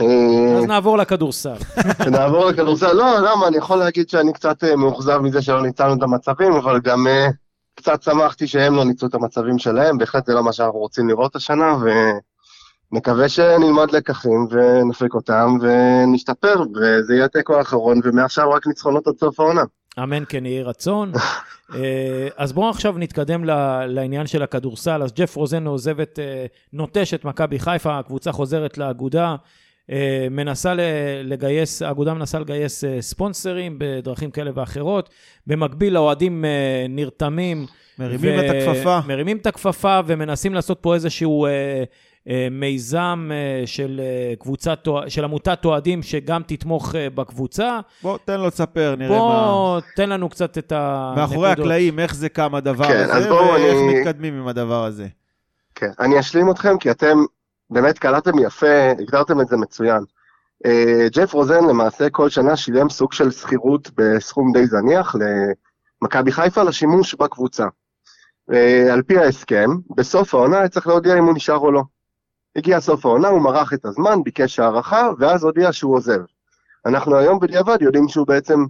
אה, אז נעבור לכדורסל. נעבור לכדורסל, לא, למה, אני יכול להגיד שאני קצת אה, מאוכזב מזה שלא ניצלנו את המצבים, אבל גם אה, קצת שמחתי שהם לא ניצלו את המצבים שלהם, בהחלט זה לא מה שאנחנו רוצים לראות השנה, ונקווה שנלמד לקחים ונפיק אותם ונשתפר, וזה יהיה התיקו האחרון, ומעכשיו רק ניצחונות עד סוף העונה. אמן כן יהי רצון. אה, אז בואו עכשיו נתקדם לעניין של הכדורסל. אז ג'ף רוזן עוזב את, אה, נוטש את מכבי חיפה, הקבוצה חוזרת לאגודה, אה, מנסה לגייס, האגודה מנסה לגייס ספונסרים בדרכים כאלה ואחרות. במקביל האוהדים נרתמים. מרימים את הכפפה. מרימים את הכפפה ומנסים לעשות פה איזשהו מיזם אה, של אה, קבוצת, אוה- של עמותת אוהדים שגם תתמוך אה, בקבוצה. בוא, תן לו לספר, נראה מה... בוא, תן לנו קצת את הנקודות. מאחורי הקלעים, איך זה קם הדבר כן, אז הזה, ואיך אני- מתקדמים עם הדבר הזה. כן, אני אשלים אתכם, כי אתם באמת קלטתם יפה, הגדרתם את זה מצוין. אה, ג'ף רוזן למעשה כל שנה שילם סוג של שכירות בסכום די זניח למכבי חיפה לשימוש בקבוצה. אה, על פי ההסכם, בסוף העונה היה צריך להודיע אם הוא נשאר או לא. הגיע סוף העונה, הוא מרח את הזמן, ביקש הערכה, ואז הודיע שהוא עוזב. אנחנו היום בדיעבד יודעים שהוא בעצם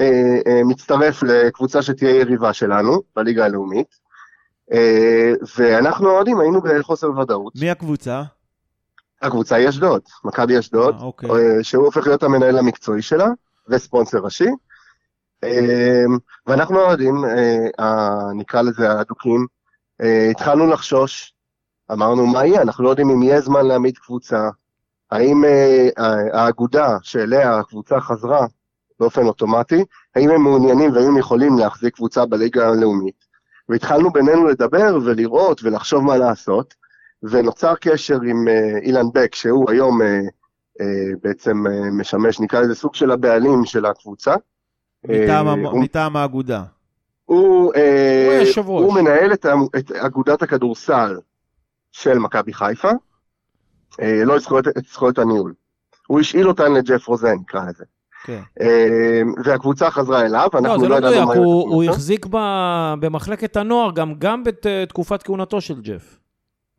אה, אה, מצטרף לקבוצה שתהיה יריבה שלנו, בליגה הלאומית. אה, ואנחנו האוהדים היינו בחוסר ודאות. מי הקבוצה? הקבוצה היא אשדוד, מכבי אשדוד, אה, אוקיי. אה, שהוא הופך להיות המנהל המקצועי שלה, וספונסר ראשי. אה, ואנחנו האוהדים, אה, נקרא לזה האדוקים, אה, התחלנו לחשוש, אמרנו מה יהיה, אנחנו לא יודעים אם יהיה זמן להעמיד קבוצה, האם אה, ה- האגודה שאליה הקבוצה חזרה באופן אוטומטי, האם הם מעוניינים והאם הם יכולים להחזיק קבוצה בליגה הלאומית. והתחלנו בינינו לדבר ולראות ולחשוב מה לעשות, ונוצר קשר עם אה, אילן בק, שהוא היום אה, אה, בעצם אה, משמש, נקרא לזה סוג של הבעלים של הקבוצה. מטעם אה, הוא- מטעם האגודה. הוא, אה, הוא ראש. הוא מנהל את, את אגודת הכדורסל של מכבי חיפה, אה, לא את זכויות, את זכויות הניהול. הוא השאיל אותן לג'ף רוזן, נקרא לזה. כן. אה, והקבוצה חזרה אליו, לא, אנחנו זה לא לא ידענו מדויק, מה יהיה הוא, הוא בקבוצה. החזיק ב- במחלקת הנוער גם, גם בתקופת כהונתו של ג'ף.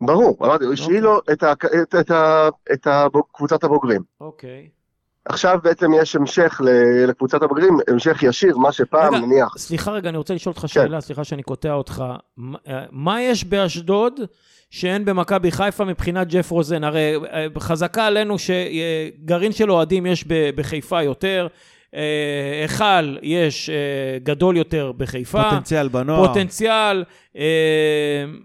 ברור, אמרתי, הוא השאיל לו את, ה, את, את, ה, את הבוג, קבוצת הבוגרים. אוקיי. עכשיו בעצם יש המשך לקבוצת הבוגרים, המשך ישיר, מה שפעם רגע, נניח. סליחה רגע, אני רוצה לשאול אותך כן. שאלה, סליחה שאני קוטע אותך. מה- אה, מה יש באשדוד שאין במכבי חיפה מבחינת ג'ף רוזן? הרי אה, חזקה עלינו שגרעין של אוהדים יש בחיפה יותר, אה, היכל יש אה, גדול יותר בחיפה. פוטנציאל בנוער. פוטנציאל, אה,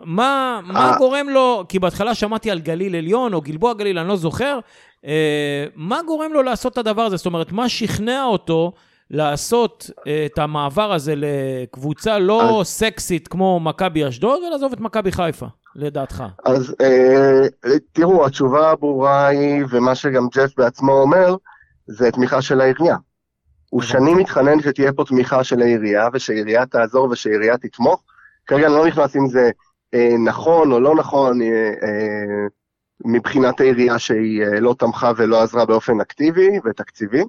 מה, מה. גורם לו, כי בהתחלה שמעתי על גליל עליון או גלבוע גליל, אני לא זוכר, אה, מה גורם לו לעשות את הדבר הזה? זאת אומרת, מה שכנע אותו לעשות אה, את המעבר הזה לקבוצה לא סקסית כמו מכבי אשדוד, ולעזוב את מכבי חיפה, לדעתך? אז אה, תראו, התשובה הברורה היא, ומה שגם ג'ף בעצמו אומר, זה תמיכה של העירייה. הוא שנים מתחנן שתהיה פה תמיכה של העירייה, ושהעירייה תעזור ושהעירייה תתמוך. כרגע אני לא נכנס אם זה אה, נכון או לא נכון אה, אה, מבחינת העירייה שהיא אה, לא תמכה ולא עזרה באופן אקטיבי ותקציבי.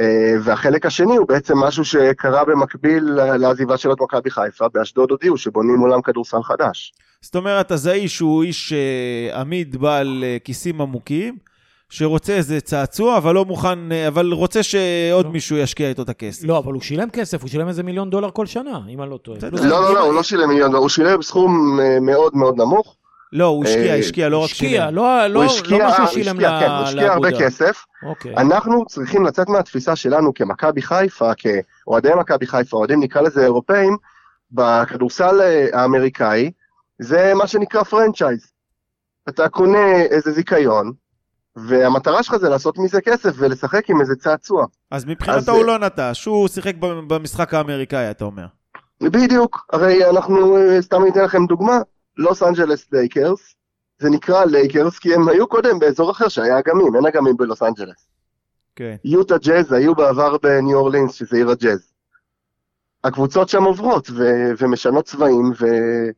אה, והחלק השני הוא בעצם משהו שקרה במקביל לעזיבה של מכבי חיפה, באשדוד הודיעו שבונים עולם כדורסל חדש. זאת אומרת, אז האיש הוא איש אה, עמיד בעל אה, כיסים עמוקים, שרוצה איזה צעצוע, אבל לא מוכן, אבל רוצה שעוד לא. מישהו ישקיע איתו את הכסף. לא, אבל הוא שילם כסף, הוא שילם איזה מיליון דולר כל שנה, אם אני לא טועה. לא, לא, לא, הוא לא שילם מיליון דולר, הוא שילם סכום מאוד מאוד נמוך. לא, הוא השקיע, אה, השקיע, לא רק השקיע, שילם. לא, לא, הוא לא השקיע, ששילם השקיע, כן, הוא השקיע הרבה לאגודה. כסף. אוקיי. אנחנו צריכים לצאת מהתפיסה שלנו כמכבי חיפה, כאוהדי מכבי חיפה, אוהדים נקרא לזה אירופאים, בכדורסל אה, האמריקאי, זה מה שנקרא franchise. אתה קונה איזה זיכיון, והמטרה שלך זה לעשות מזה כסף ולשחק עם איזה צעצוע. אז מבחינתו אה, הוא לא נטש, הוא שיחק במשחק האמריקאי, אתה אומר. בדיוק, הרי אנחנו, אה, סתם אני אתן לכם דוגמה, לוס אנג'לס לייקרס, זה נקרא לייקרס כי הם היו קודם באזור אחר שהיה אגמים, אין אגמים בלוס אנג'לס. כן. יוטה ג'אז היו בעבר בניו אורלינס, שזה עיר הג'אז. הקבוצות שם עוברות ו- ומשנות צבעים, ו-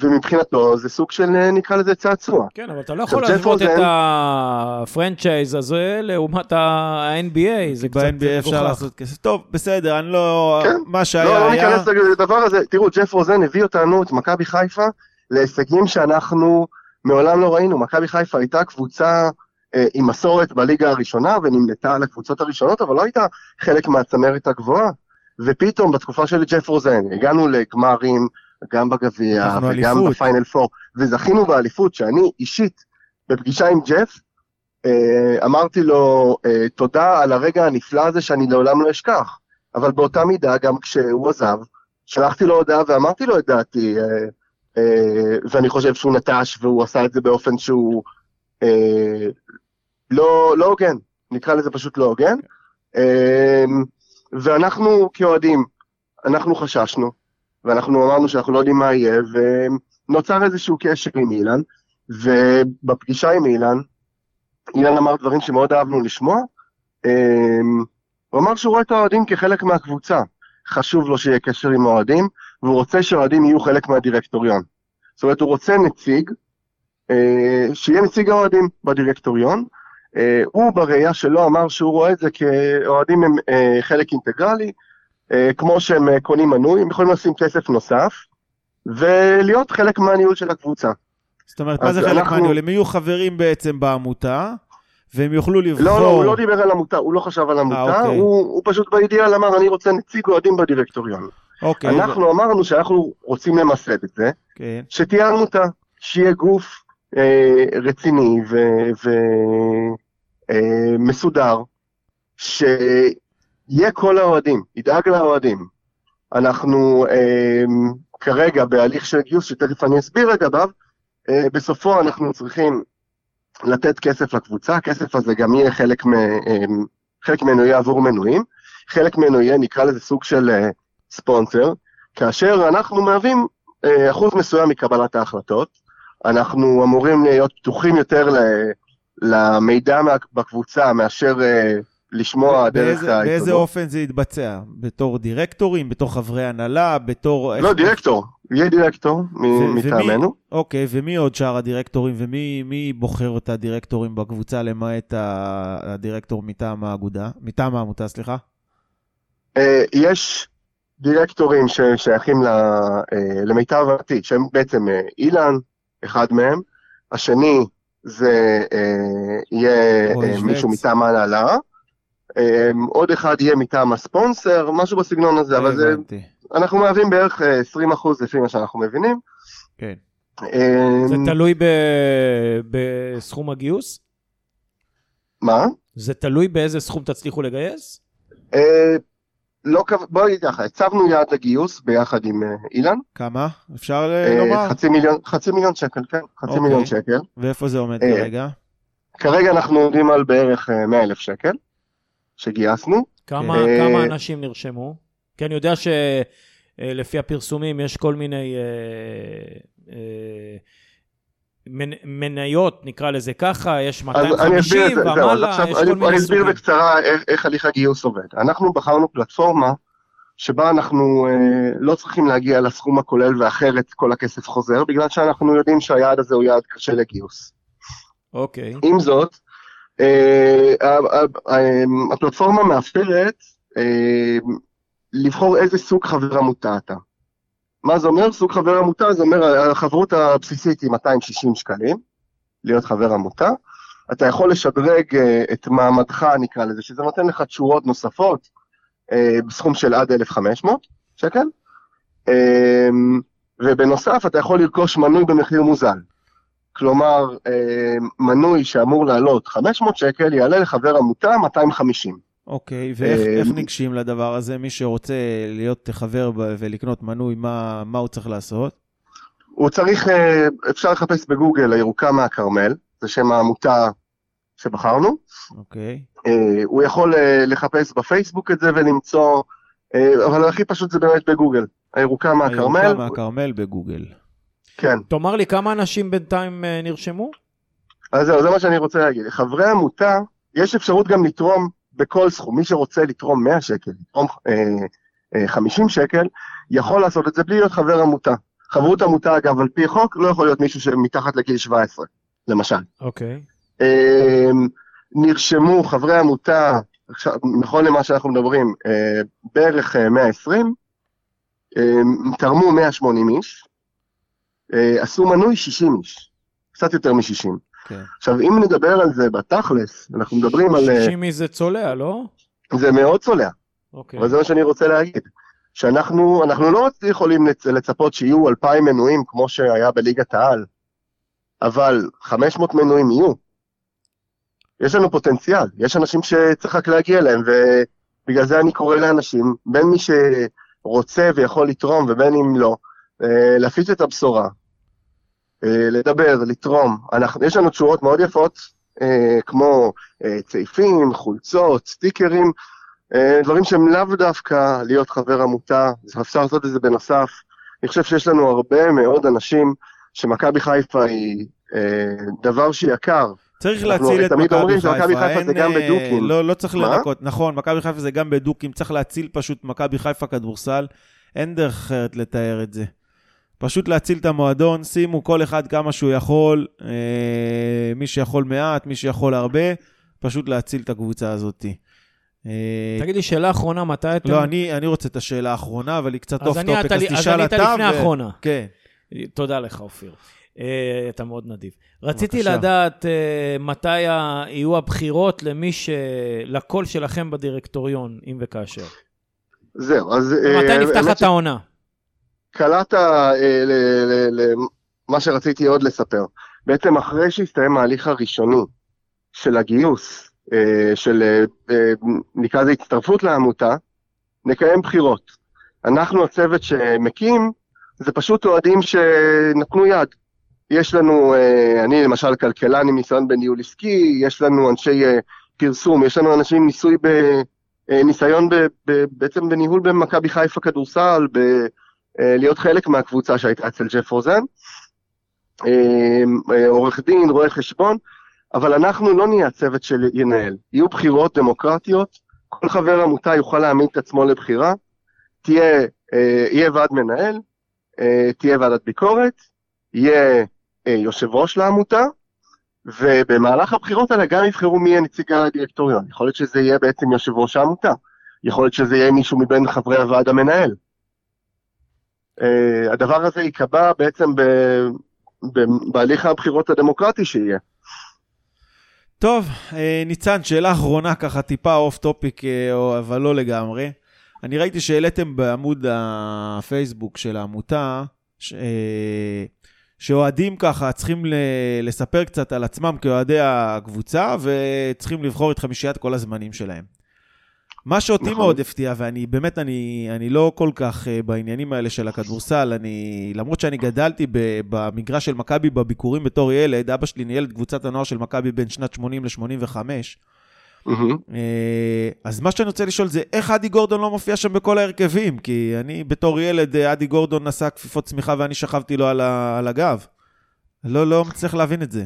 ומבחינתו זה סוג של, אה, נקרא לזה צעצוע. כן, אבל אתה לא יכול להשוות את הפרנצ'ייז הזה לעומת ה-NBA, זה קצת ב-NBA אפשר. לעשות כסף. טוב, בסדר, אני לא... כן. מה לא, שהיה לא היה... ניכנס לדבר הזה. תראו, ג'ף רוזן הביא אותנו, את מכבי חיפה, להישגים שאנחנו מעולם לא ראינו. מכבי חיפה הייתה קבוצה אה, עם מסורת בליגה הראשונה, ונמנתה על הקבוצות הראשונות, אבל לא הייתה חלק מהצמרת הגבוהה. ופתאום, בתקופה של ג'ף רוזן, הגענו לגמרים, גם בגביע, וגם אליפות. בפיינל פור, וזכינו באליפות, שאני אישית, בפגישה עם ג'ף, אה, אמרתי לו אה, תודה על הרגע הנפלא הזה שאני לעולם לא אשכח. אבל באותה מידה, גם כשהוא עזב, שלחתי לו הודעה ואמרתי לו את דעתי, אה, ואני חושב שהוא נטש והוא עשה את זה באופן שהוא לא לא הוגן, נקרא לזה פשוט לא הוגן. אה, ואנחנו כאוהדים, אנחנו חששנו, ואנחנו אמרנו שאנחנו לא יודעים מה יהיה, ונוצר איזשהו קשר עם אילן, ובפגישה עם אילן, אילן אמר דברים שמאוד אהבנו לשמוע, אה, הוא אמר שהוא רואה את האוהדים כחלק מהקבוצה. חשוב לו שיהיה קשר עם האוהדים, והוא רוצה שהאוהדים יהיו חלק מהדירקטוריון. זאת אומרת, הוא רוצה נציג, אה, שיהיה נציג האוהדים בדירקטוריון. אה, הוא בראייה שלו אמר שהוא רואה את זה כאוהדים הם אה, חלק אינטגרלי, כמו שהם אה, קונים מנוי, הם יכולים לשים כסף נוסף, ולהיות חלק מהניהול של הקבוצה. זאת אומרת, מה זה חלק אנחנו- מהניהול? הם יהיו חברים בעצם בעמותה, והם יוכלו לבחור... לא, לא, הוא לא דיבר על עמותה, הוא לא חשב על עמותה, אוקיי. הוא, הוא פשוט באידיאל אמר, אני רוצה נציג אוהדים בדירקטוריון. אוקיי, אנחנו אמרנו שאנחנו רוצים למסד את זה, כן. שתהיה עמותה, שיהיה גוף אה, רציני ומסודר, שיהיה כל האוהדים, ידאג לאוהדים. אנחנו אה, כרגע בהליך של גיוס, שתכף אני אסביר לגביו, אה, בסופו אנחנו צריכים לתת כסף לקבוצה, הכסף הזה גם יהיה חלק, מ, אה, חלק ממנו יהיה עבור מנויים, חלק ממנו יהיה, נקרא לזה סוג של אה, ספונסר, כאשר אנחנו מהווים אה, אחוז מסוים מקבלת ההחלטות, אנחנו אמורים להיות פתוחים יותר ל- למידע בקבוצה מאשר אה, לשמוע דרך באיזה, באיזה העיתונות. אופן זה יתבצע? בתור דירקטורים? בתור חברי הנהלה? בתור... לא, דירקטור, יהיה דירקטור ו- מטעמנו. אוקיי, ומי עוד שאר הדירקטורים? ומי מי בוחר את הדירקטורים בקבוצה למעט הדירקטור מטעם האגודה? מטעם העמותה, סליחה? אה, יש דירקטורים ששייכים ל- אה, למיטב הבנתי, שהם בעצם אה, אילן, אחד מהם, השני זה יהיה. מישהו מטעם ההנהלה, עוד אחד יהיה מטעם הספונסר, משהו בסגנון הזה, אבל זה. אנחנו מהווים בערך אה, 20% לפי מה שאנחנו מבינים. כן. אה, זה תלוי ב- בסכום הגיוס? מה? זה תלוי באיזה סכום תצליחו לגייס? אה, לא, כו- בוא נגיד ככה, הצבנו יעד לגיוס ביחד עם אה, אילן, כמה? אפשר אה, אה, לומר? חצי מיליון, חצי מיליון שקל, כן, חצי אוקיי. מיליון שקל. ואיפה זה עומד אה, כרגע? כרגע אנחנו עומדים על בערך אה, 100 אלף שקל שגייסנו. כמה, אה, כמה אנשים נרשמו? כי אני יודע שלפי הפרסומים יש כל מיני אה, אה, מנ, מניות, נקרא לזה ככה, יש אז אני אסביר את 250 זה, זהו, אז ומעלה, יש כל מיני אני אסביר סוגים. בקצרה איך, איך הליך הגיוס עובד. אנחנו בחרנו פלטפורמה שבה אנחנו אה, לא צריכים להגיע לסכום הכולל ואחרת כל הכסף חוזר, בגלל שאנחנו יודעים שהיעד הזה הוא יעד קשה לגיוס. אוקיי. עם זאת, הפלטפורמה מאפשרת אה, לבחור איזה סוג חבר עמותה אתה. מה זה אומר? סוג חבר עמותה, זה אומר החברות הבסיסית היא 260 שקלים, להיות חבר עמותה. אתה יכול לשדרג אה, את מעמדך, נקרא לזה, שזה נותן לך תשורות נוספות אה, בסכום של עד 1,500 שקל, אה, ובנוסף אתה יכול לרכוש מנוי במחיר מוזל. כלומר, אה, מנוי שאמור לעלות 500 שקל, יעלה לחבר עמותה 250. אוקיי, ואיך אה, ניגשים לדבר הזה? מי שרוצה להיות חבר ולקנות מנוי, מה, מה הוא צריך לעשות? הוא צריך, אה, אפשר לחפש בגוגל הירוקה מהכרמל, זה שם העמותה שבחרנו. אוקיי. אה, הוא יכול אה, לחפש בפייסבוק את זה ולמצוא, אה, אבל הכי פשוט זה באמת בגוגל. הירוקה מהכרמל, הירוקה מהכרמל בגוגל. כן. תאמר לי, כמה אנשים בינתיים אה, נרשמו? אז זהו, זה מה שאני רוצה להגיד. חברי עמותה, יש אפשרות גם לתרום בכל סכום. מי שרוצה לתרום 100 שקל, לתרום אה, אה, 50 שקל, יכול לעשות את זה בלי להיות חבר עמותה. חברות עמותה, אגב, על פי חוק, לא יכול להיות מישהו שמתחת לגיל 17, למשל. אוקיי. אה, נרשמו חברי עמותה, עכשיו, נכון למה שאנחנו מדברים, אה, בערך אה, 120, אה, תרמו 180 איש, אה, עשו מנוי 60 איש, קצת יותר מ-60. כן. עכשיו, אם נדבר על זה בתכלס, אנחנו מדברים על... אה, 60 מזה צולע, לא? זה מאוד צולע, אוקיי. אבל זה מה שאני רוצה להגיד. שאנחנו אנחנו לא יכולים לצ- לצפות שיהיו 2,000 מנויים כמו שהיה בליגת העל, אבל 500 מנויים יהיו. יש לנו פוטנציאל, יש אנשים שצריך רק להגיע אליהם, ובגלל זה אני קורא לאנשים, בין מי שרוצה ויכול לתרום ובין אם לא, אה, להפיץ את הבשורה, אה, לדבר, לתרום. אנחנו, יש לנו תשורות מאוד יפות, אה, כמו אה, צעיפים, חולצות, סטיקרים, אה, דברים שהם לאו דווקא להיות חבר עמותה, אפשר לעשות את זה בנוסף. אני חושב שיש לנו הרבה מאוד אנשים שמכבי חיפה היא אה, דבר שיקר. צריך להציל את מכבי חיפה. שמכבי חיפה זה גם אה, בדוקים. לא, לא צריך? לנקות. נכון, מכבי חיפה זה גם בדוקים, צריך להציל פשוט מכבי חיפה כדורסל. אין דרך אחרת לתאר את זה. פשוט להציל את המועדון, שימו כל אחד כמה שהוא יכול, אה, מי שיכול מעט, מי שיכול הרבה, פשוט להציל את הקבוצה הזאת. אה, תגיד לי, שאלה אחרונה, מתי אתם... לא, אני, אני רוצה את השאלה האחרונה, אבל היא קצת אז אוף אני טופק, אתה אז לי- אז תשאל ענית אתה. לפני האחרונה. כן. תודה לך, אופיר. אה, אתה מאוד נדיב. רציתי בבקשה. לדעת אה, מתי יהיו הבחירות למי ש... לקול שלכם בדירקטוריון, אם וכאשר. זהו, אז... אה, מתי האמת נפתחת העונה? קלעת אה, למה שרציתי עוד לספר. בעצם אחרי שהסתיים ההליך הראשוני של הגיוס, אה, של אה, אה, נקרא לזה הצטרפות לעמותה, נקיים בחירות. אנחנו הצוות שמקים, זה פשוט אוהדים שנתנו יד. יש לנו, אה, אני למשל כלכלן עם ניסיון בניהול עסקי, יש לנו אנשי אה, פרסום, יש לנו אנשים עם ניסוי ב... אה, ניסיון ב, ב, בעצם בניהול במכבי חיפה כדורסל, ב, להיות חלק מהקבוצה שהייתה אצל ג'ף רוזן, אה, אה, עורך דין, רואה חשבון, אבל אנחנו לא נהיה הצוות שינהל. יהיו בחירות דמוקרטיות, כל חבר עמותה יוכל להעמיד את עצמו לבחירה, תהיה, אה, יהיה ועד מנהל, אה, תהיה ועדת ביקורת, יהיה אה, יושב ראש לעמותה, ובמהלך הבחירות האלה גם יבחרו מי יהיה נציג הדירקטוריון. יכול להיות שזה יהיה בעצם יושב ראש העמותה, יכול להיות שזה יהיה מישהו מבין חברי הוועד המנהל. אה, הדבר הזה ייקבע בעצם ב, ב, בהליך הבחירות הדמוקרטי שיהיה. טוב, אה, ניצן, שאלה אחרונה, ככה טיפה off topic, אה, אבל לא לגמרי. אני ראיתי שהעליתם בעמוד הפייסבוק של העמותה, ש- אה, שאוהדים ככה צריכים לספר קצת על עצמם כאוהדי הקבוצה, וצריכים לבחור את חמישיית כל הזמנים שלהם. מה שאותי נכון. מאוד הפתיע, ואני באמת, אני, אני לא כל כך uh, בעניינים האלה של הכדורסל, אני, למרות שאני גדלתי ב, במגרש של מכבי בביקורים בתור ילד, אבא שלי ניהל את קבוצת הנוער של מכבי בין שנת 80 ל-85, מהמם. אה, אז מה שאני רוצה לשאול זה, איך אדי גורדון לא מופיע שם בכל ההרכבים? כי אני בתור ילד, אה, אדי גורדון נשא כפיפות צמיחה ואני שכבתי לו על, ה, על הגב. לא, לא מצליח להבין את זה.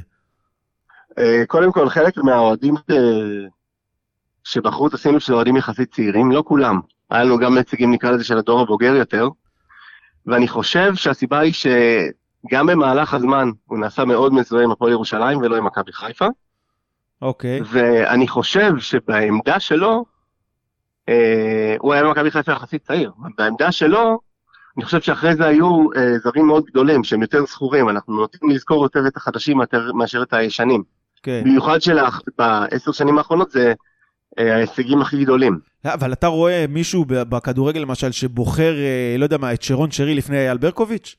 קודם כל, חלק מהאוהדים ש... שבחרו את הסינוף של אוהדים יחסית צעירים, לא כולם. היה לנו גם נציגים, נקרא לזה, של הדור הבוגר יותר, ואני חושב שהסיבה היא שגם במהלך הזמן הוא נעשה מאוד מזוהה עם הפועל ירושלים ולא עם מכבי חיפה. אוקיי. ואני חושב שבעמדה שלו, אה, הוא היה במכבי חיפה יחסית צעיר, בעמדה שלו, אני חושב שאחרי זה היו אה, זרים מאוד גדולים שהם יותר זכורים, אנחנו נוטים לזכור יותר את החדשים מאשר את הישנים. כן. במיוחד שבעשר שנים האחרונות זה ההישגים הכי גדולים. אה, אבל אתה רואה מישהו בכדורגל למשל שבוחר, אה, לא יודע מה, את שרון שרי לפני אייל ברקוביץ'?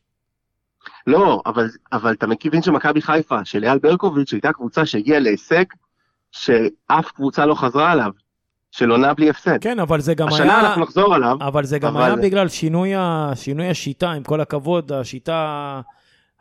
לא, אבל, אבל אתה מבין שמכבי חיפה, של אייל ברקוביץ', הייתה קבוצה שהגיעה להישג שאף קבוצה לא חזרה עליו, של עונה בלי הפסד. כן, אבל זה גם השנה היה... אנחנו נחזור עליו, אבל זה גם אבל- היה בגלל שינוי, ה... שינוי השיטה, עם כל הכבוד, השיטה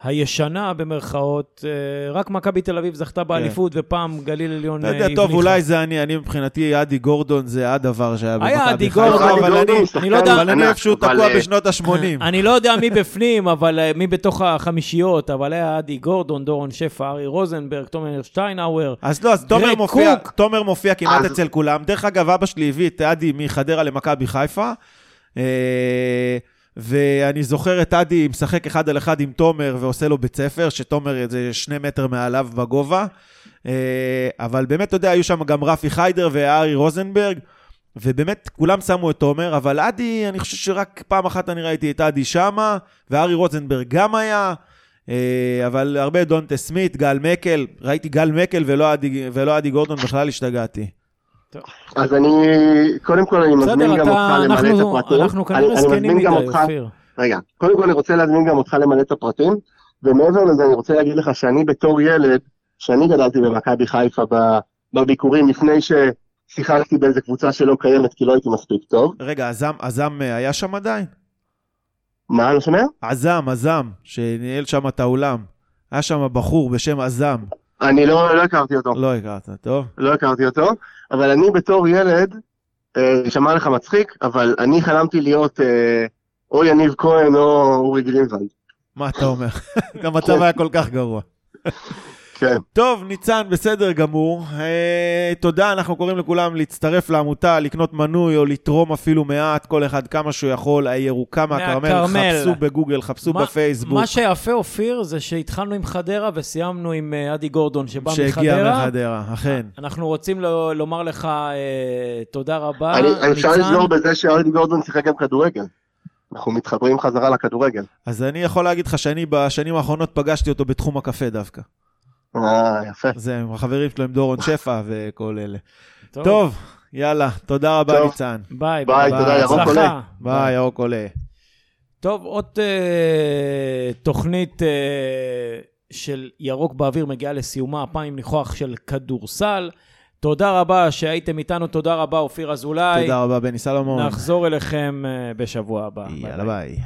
הישנה במרכאות. אה, רק מכבי תל אביב זכתה באליפות, ופעם גליל עליון אתה אה, יודע, הבליחה. טוב, אולי זה אני, אני מבחינתי, אדי גורדון זה הדבר שהיה במכבי היה עדי חיפה, גורדון, אבל גורדון אני- אני לא יודע- אבל אני איפשהו אבל, תקוע אה, בשנות ה-80. אני לא יודע מי בפנים, אבל מי בתוך החמישיות, אבל היה עדי גורדון, דורון שפע, ארי רוזנברג, תומר שטיינאוור. אז לא, אז תומר מופיע. תומר מופיע כמעט אז- אצל כולם. דרך אגב, אבא שלי הביא את אדי מחדרה למכבי חיפה. ואני זוכר את אדי משחק אחד על אחד עם תומר ועושה לו בית ספר, שתומר זה שני מטר מעליו בגובה. אה, אבל באמת, אתה יודע, היו שם גם רפי חיידר וארי רוזנברג, ובאמת כולם שמו את תומר, אבל אדי, אני חושב שרק פעם אחת אני ראיתי את אדי שמה, וארי רוזנברג גם היה. אה, אבל הרבה דונטה סמית, גל מקל, ראיתי גל מקל ולא אדי, ולא אדי גורדון, בכלל השתגעתי. אז אני, קודם כל אני מזמין גם אותך למלא את הפרטים. אנחנו אני- כנראה זקנים מזמין מדי, אופיר. רגע, קודם כל אני רוצה להזמין גם אותך למלא את הפרטים, ומעבר לזה אני רוצה להגיד לך שאני בתור ילד, שאני גדלתי במכבי חיפה ב- בביקורים לפני ששיחקתי באיזה קבוצה שלא קיימת כי לא הייתי מספיק טוב. רגע, עזם, עזם אה, היה שם עדיין? מה, לא שומע? עזם, עזם, שניהל שם את האולם. היה שם בחור בשם עזם. אני לא, לא הכרתי אותו, לא הכרת, טוב? לא הכרתי אותו, אבל אני בתור ילד, אה, שמע לך מצחיק, אבל אני חלמתי להיות אה, או יניב כהן או אורי גרינוולד. מה אתה אומר? המצב היה כל כך גרוע. כן. טוב, ניצן, בסדר גמור. אה, תודה, אנחנו קוראים לכולם להצטרף לעמותה, לקנות מנוי או לתרום אפילו מעט, כל אחד כמה שהוא יכול. הירוקה מהכרמל. חפשו בגוגל, חפשו מה- בפייסבוק. מה שיפה, אופיר, זה שהתחלנו עם חדרה וסיימנו עם אה, אדי גורדון שבא שהגיע מחדרה. מחדרה, אכן. אנחנו רוצים ל- לומר לך אה, תודה רבה, אני, אפשר ניצן. לסגור בזה שאדי גורדון שיחק גם כדורגל. אנחנו מתחברים חזרה לכדורגל. אז אני יכול להגיד לך שאני בשנים האחרונות פגשתי אותו בתחום הקפה דווקא. אה, יפה. זה עם החברים שלו, עם דורון שפע וכל אלה. טוב, יאללה, תודה רבה, טוב. ניצן. ביי, ביי, תודה, ירוק. עולה. ביי, ירוק עולה. טוב, עוד אה, תוכנית אה, של ירוק באוויר מגיעה לסיומה, הפעם עם ניחוח של כדורסל. תודה רבה שהייתם איתנו, תודה רבה אופיר אזולאי. תודה רבה, בני סלומון. נחזור אליכם אה, בשבוע הבא. ביי יאללה, ביי. ביי.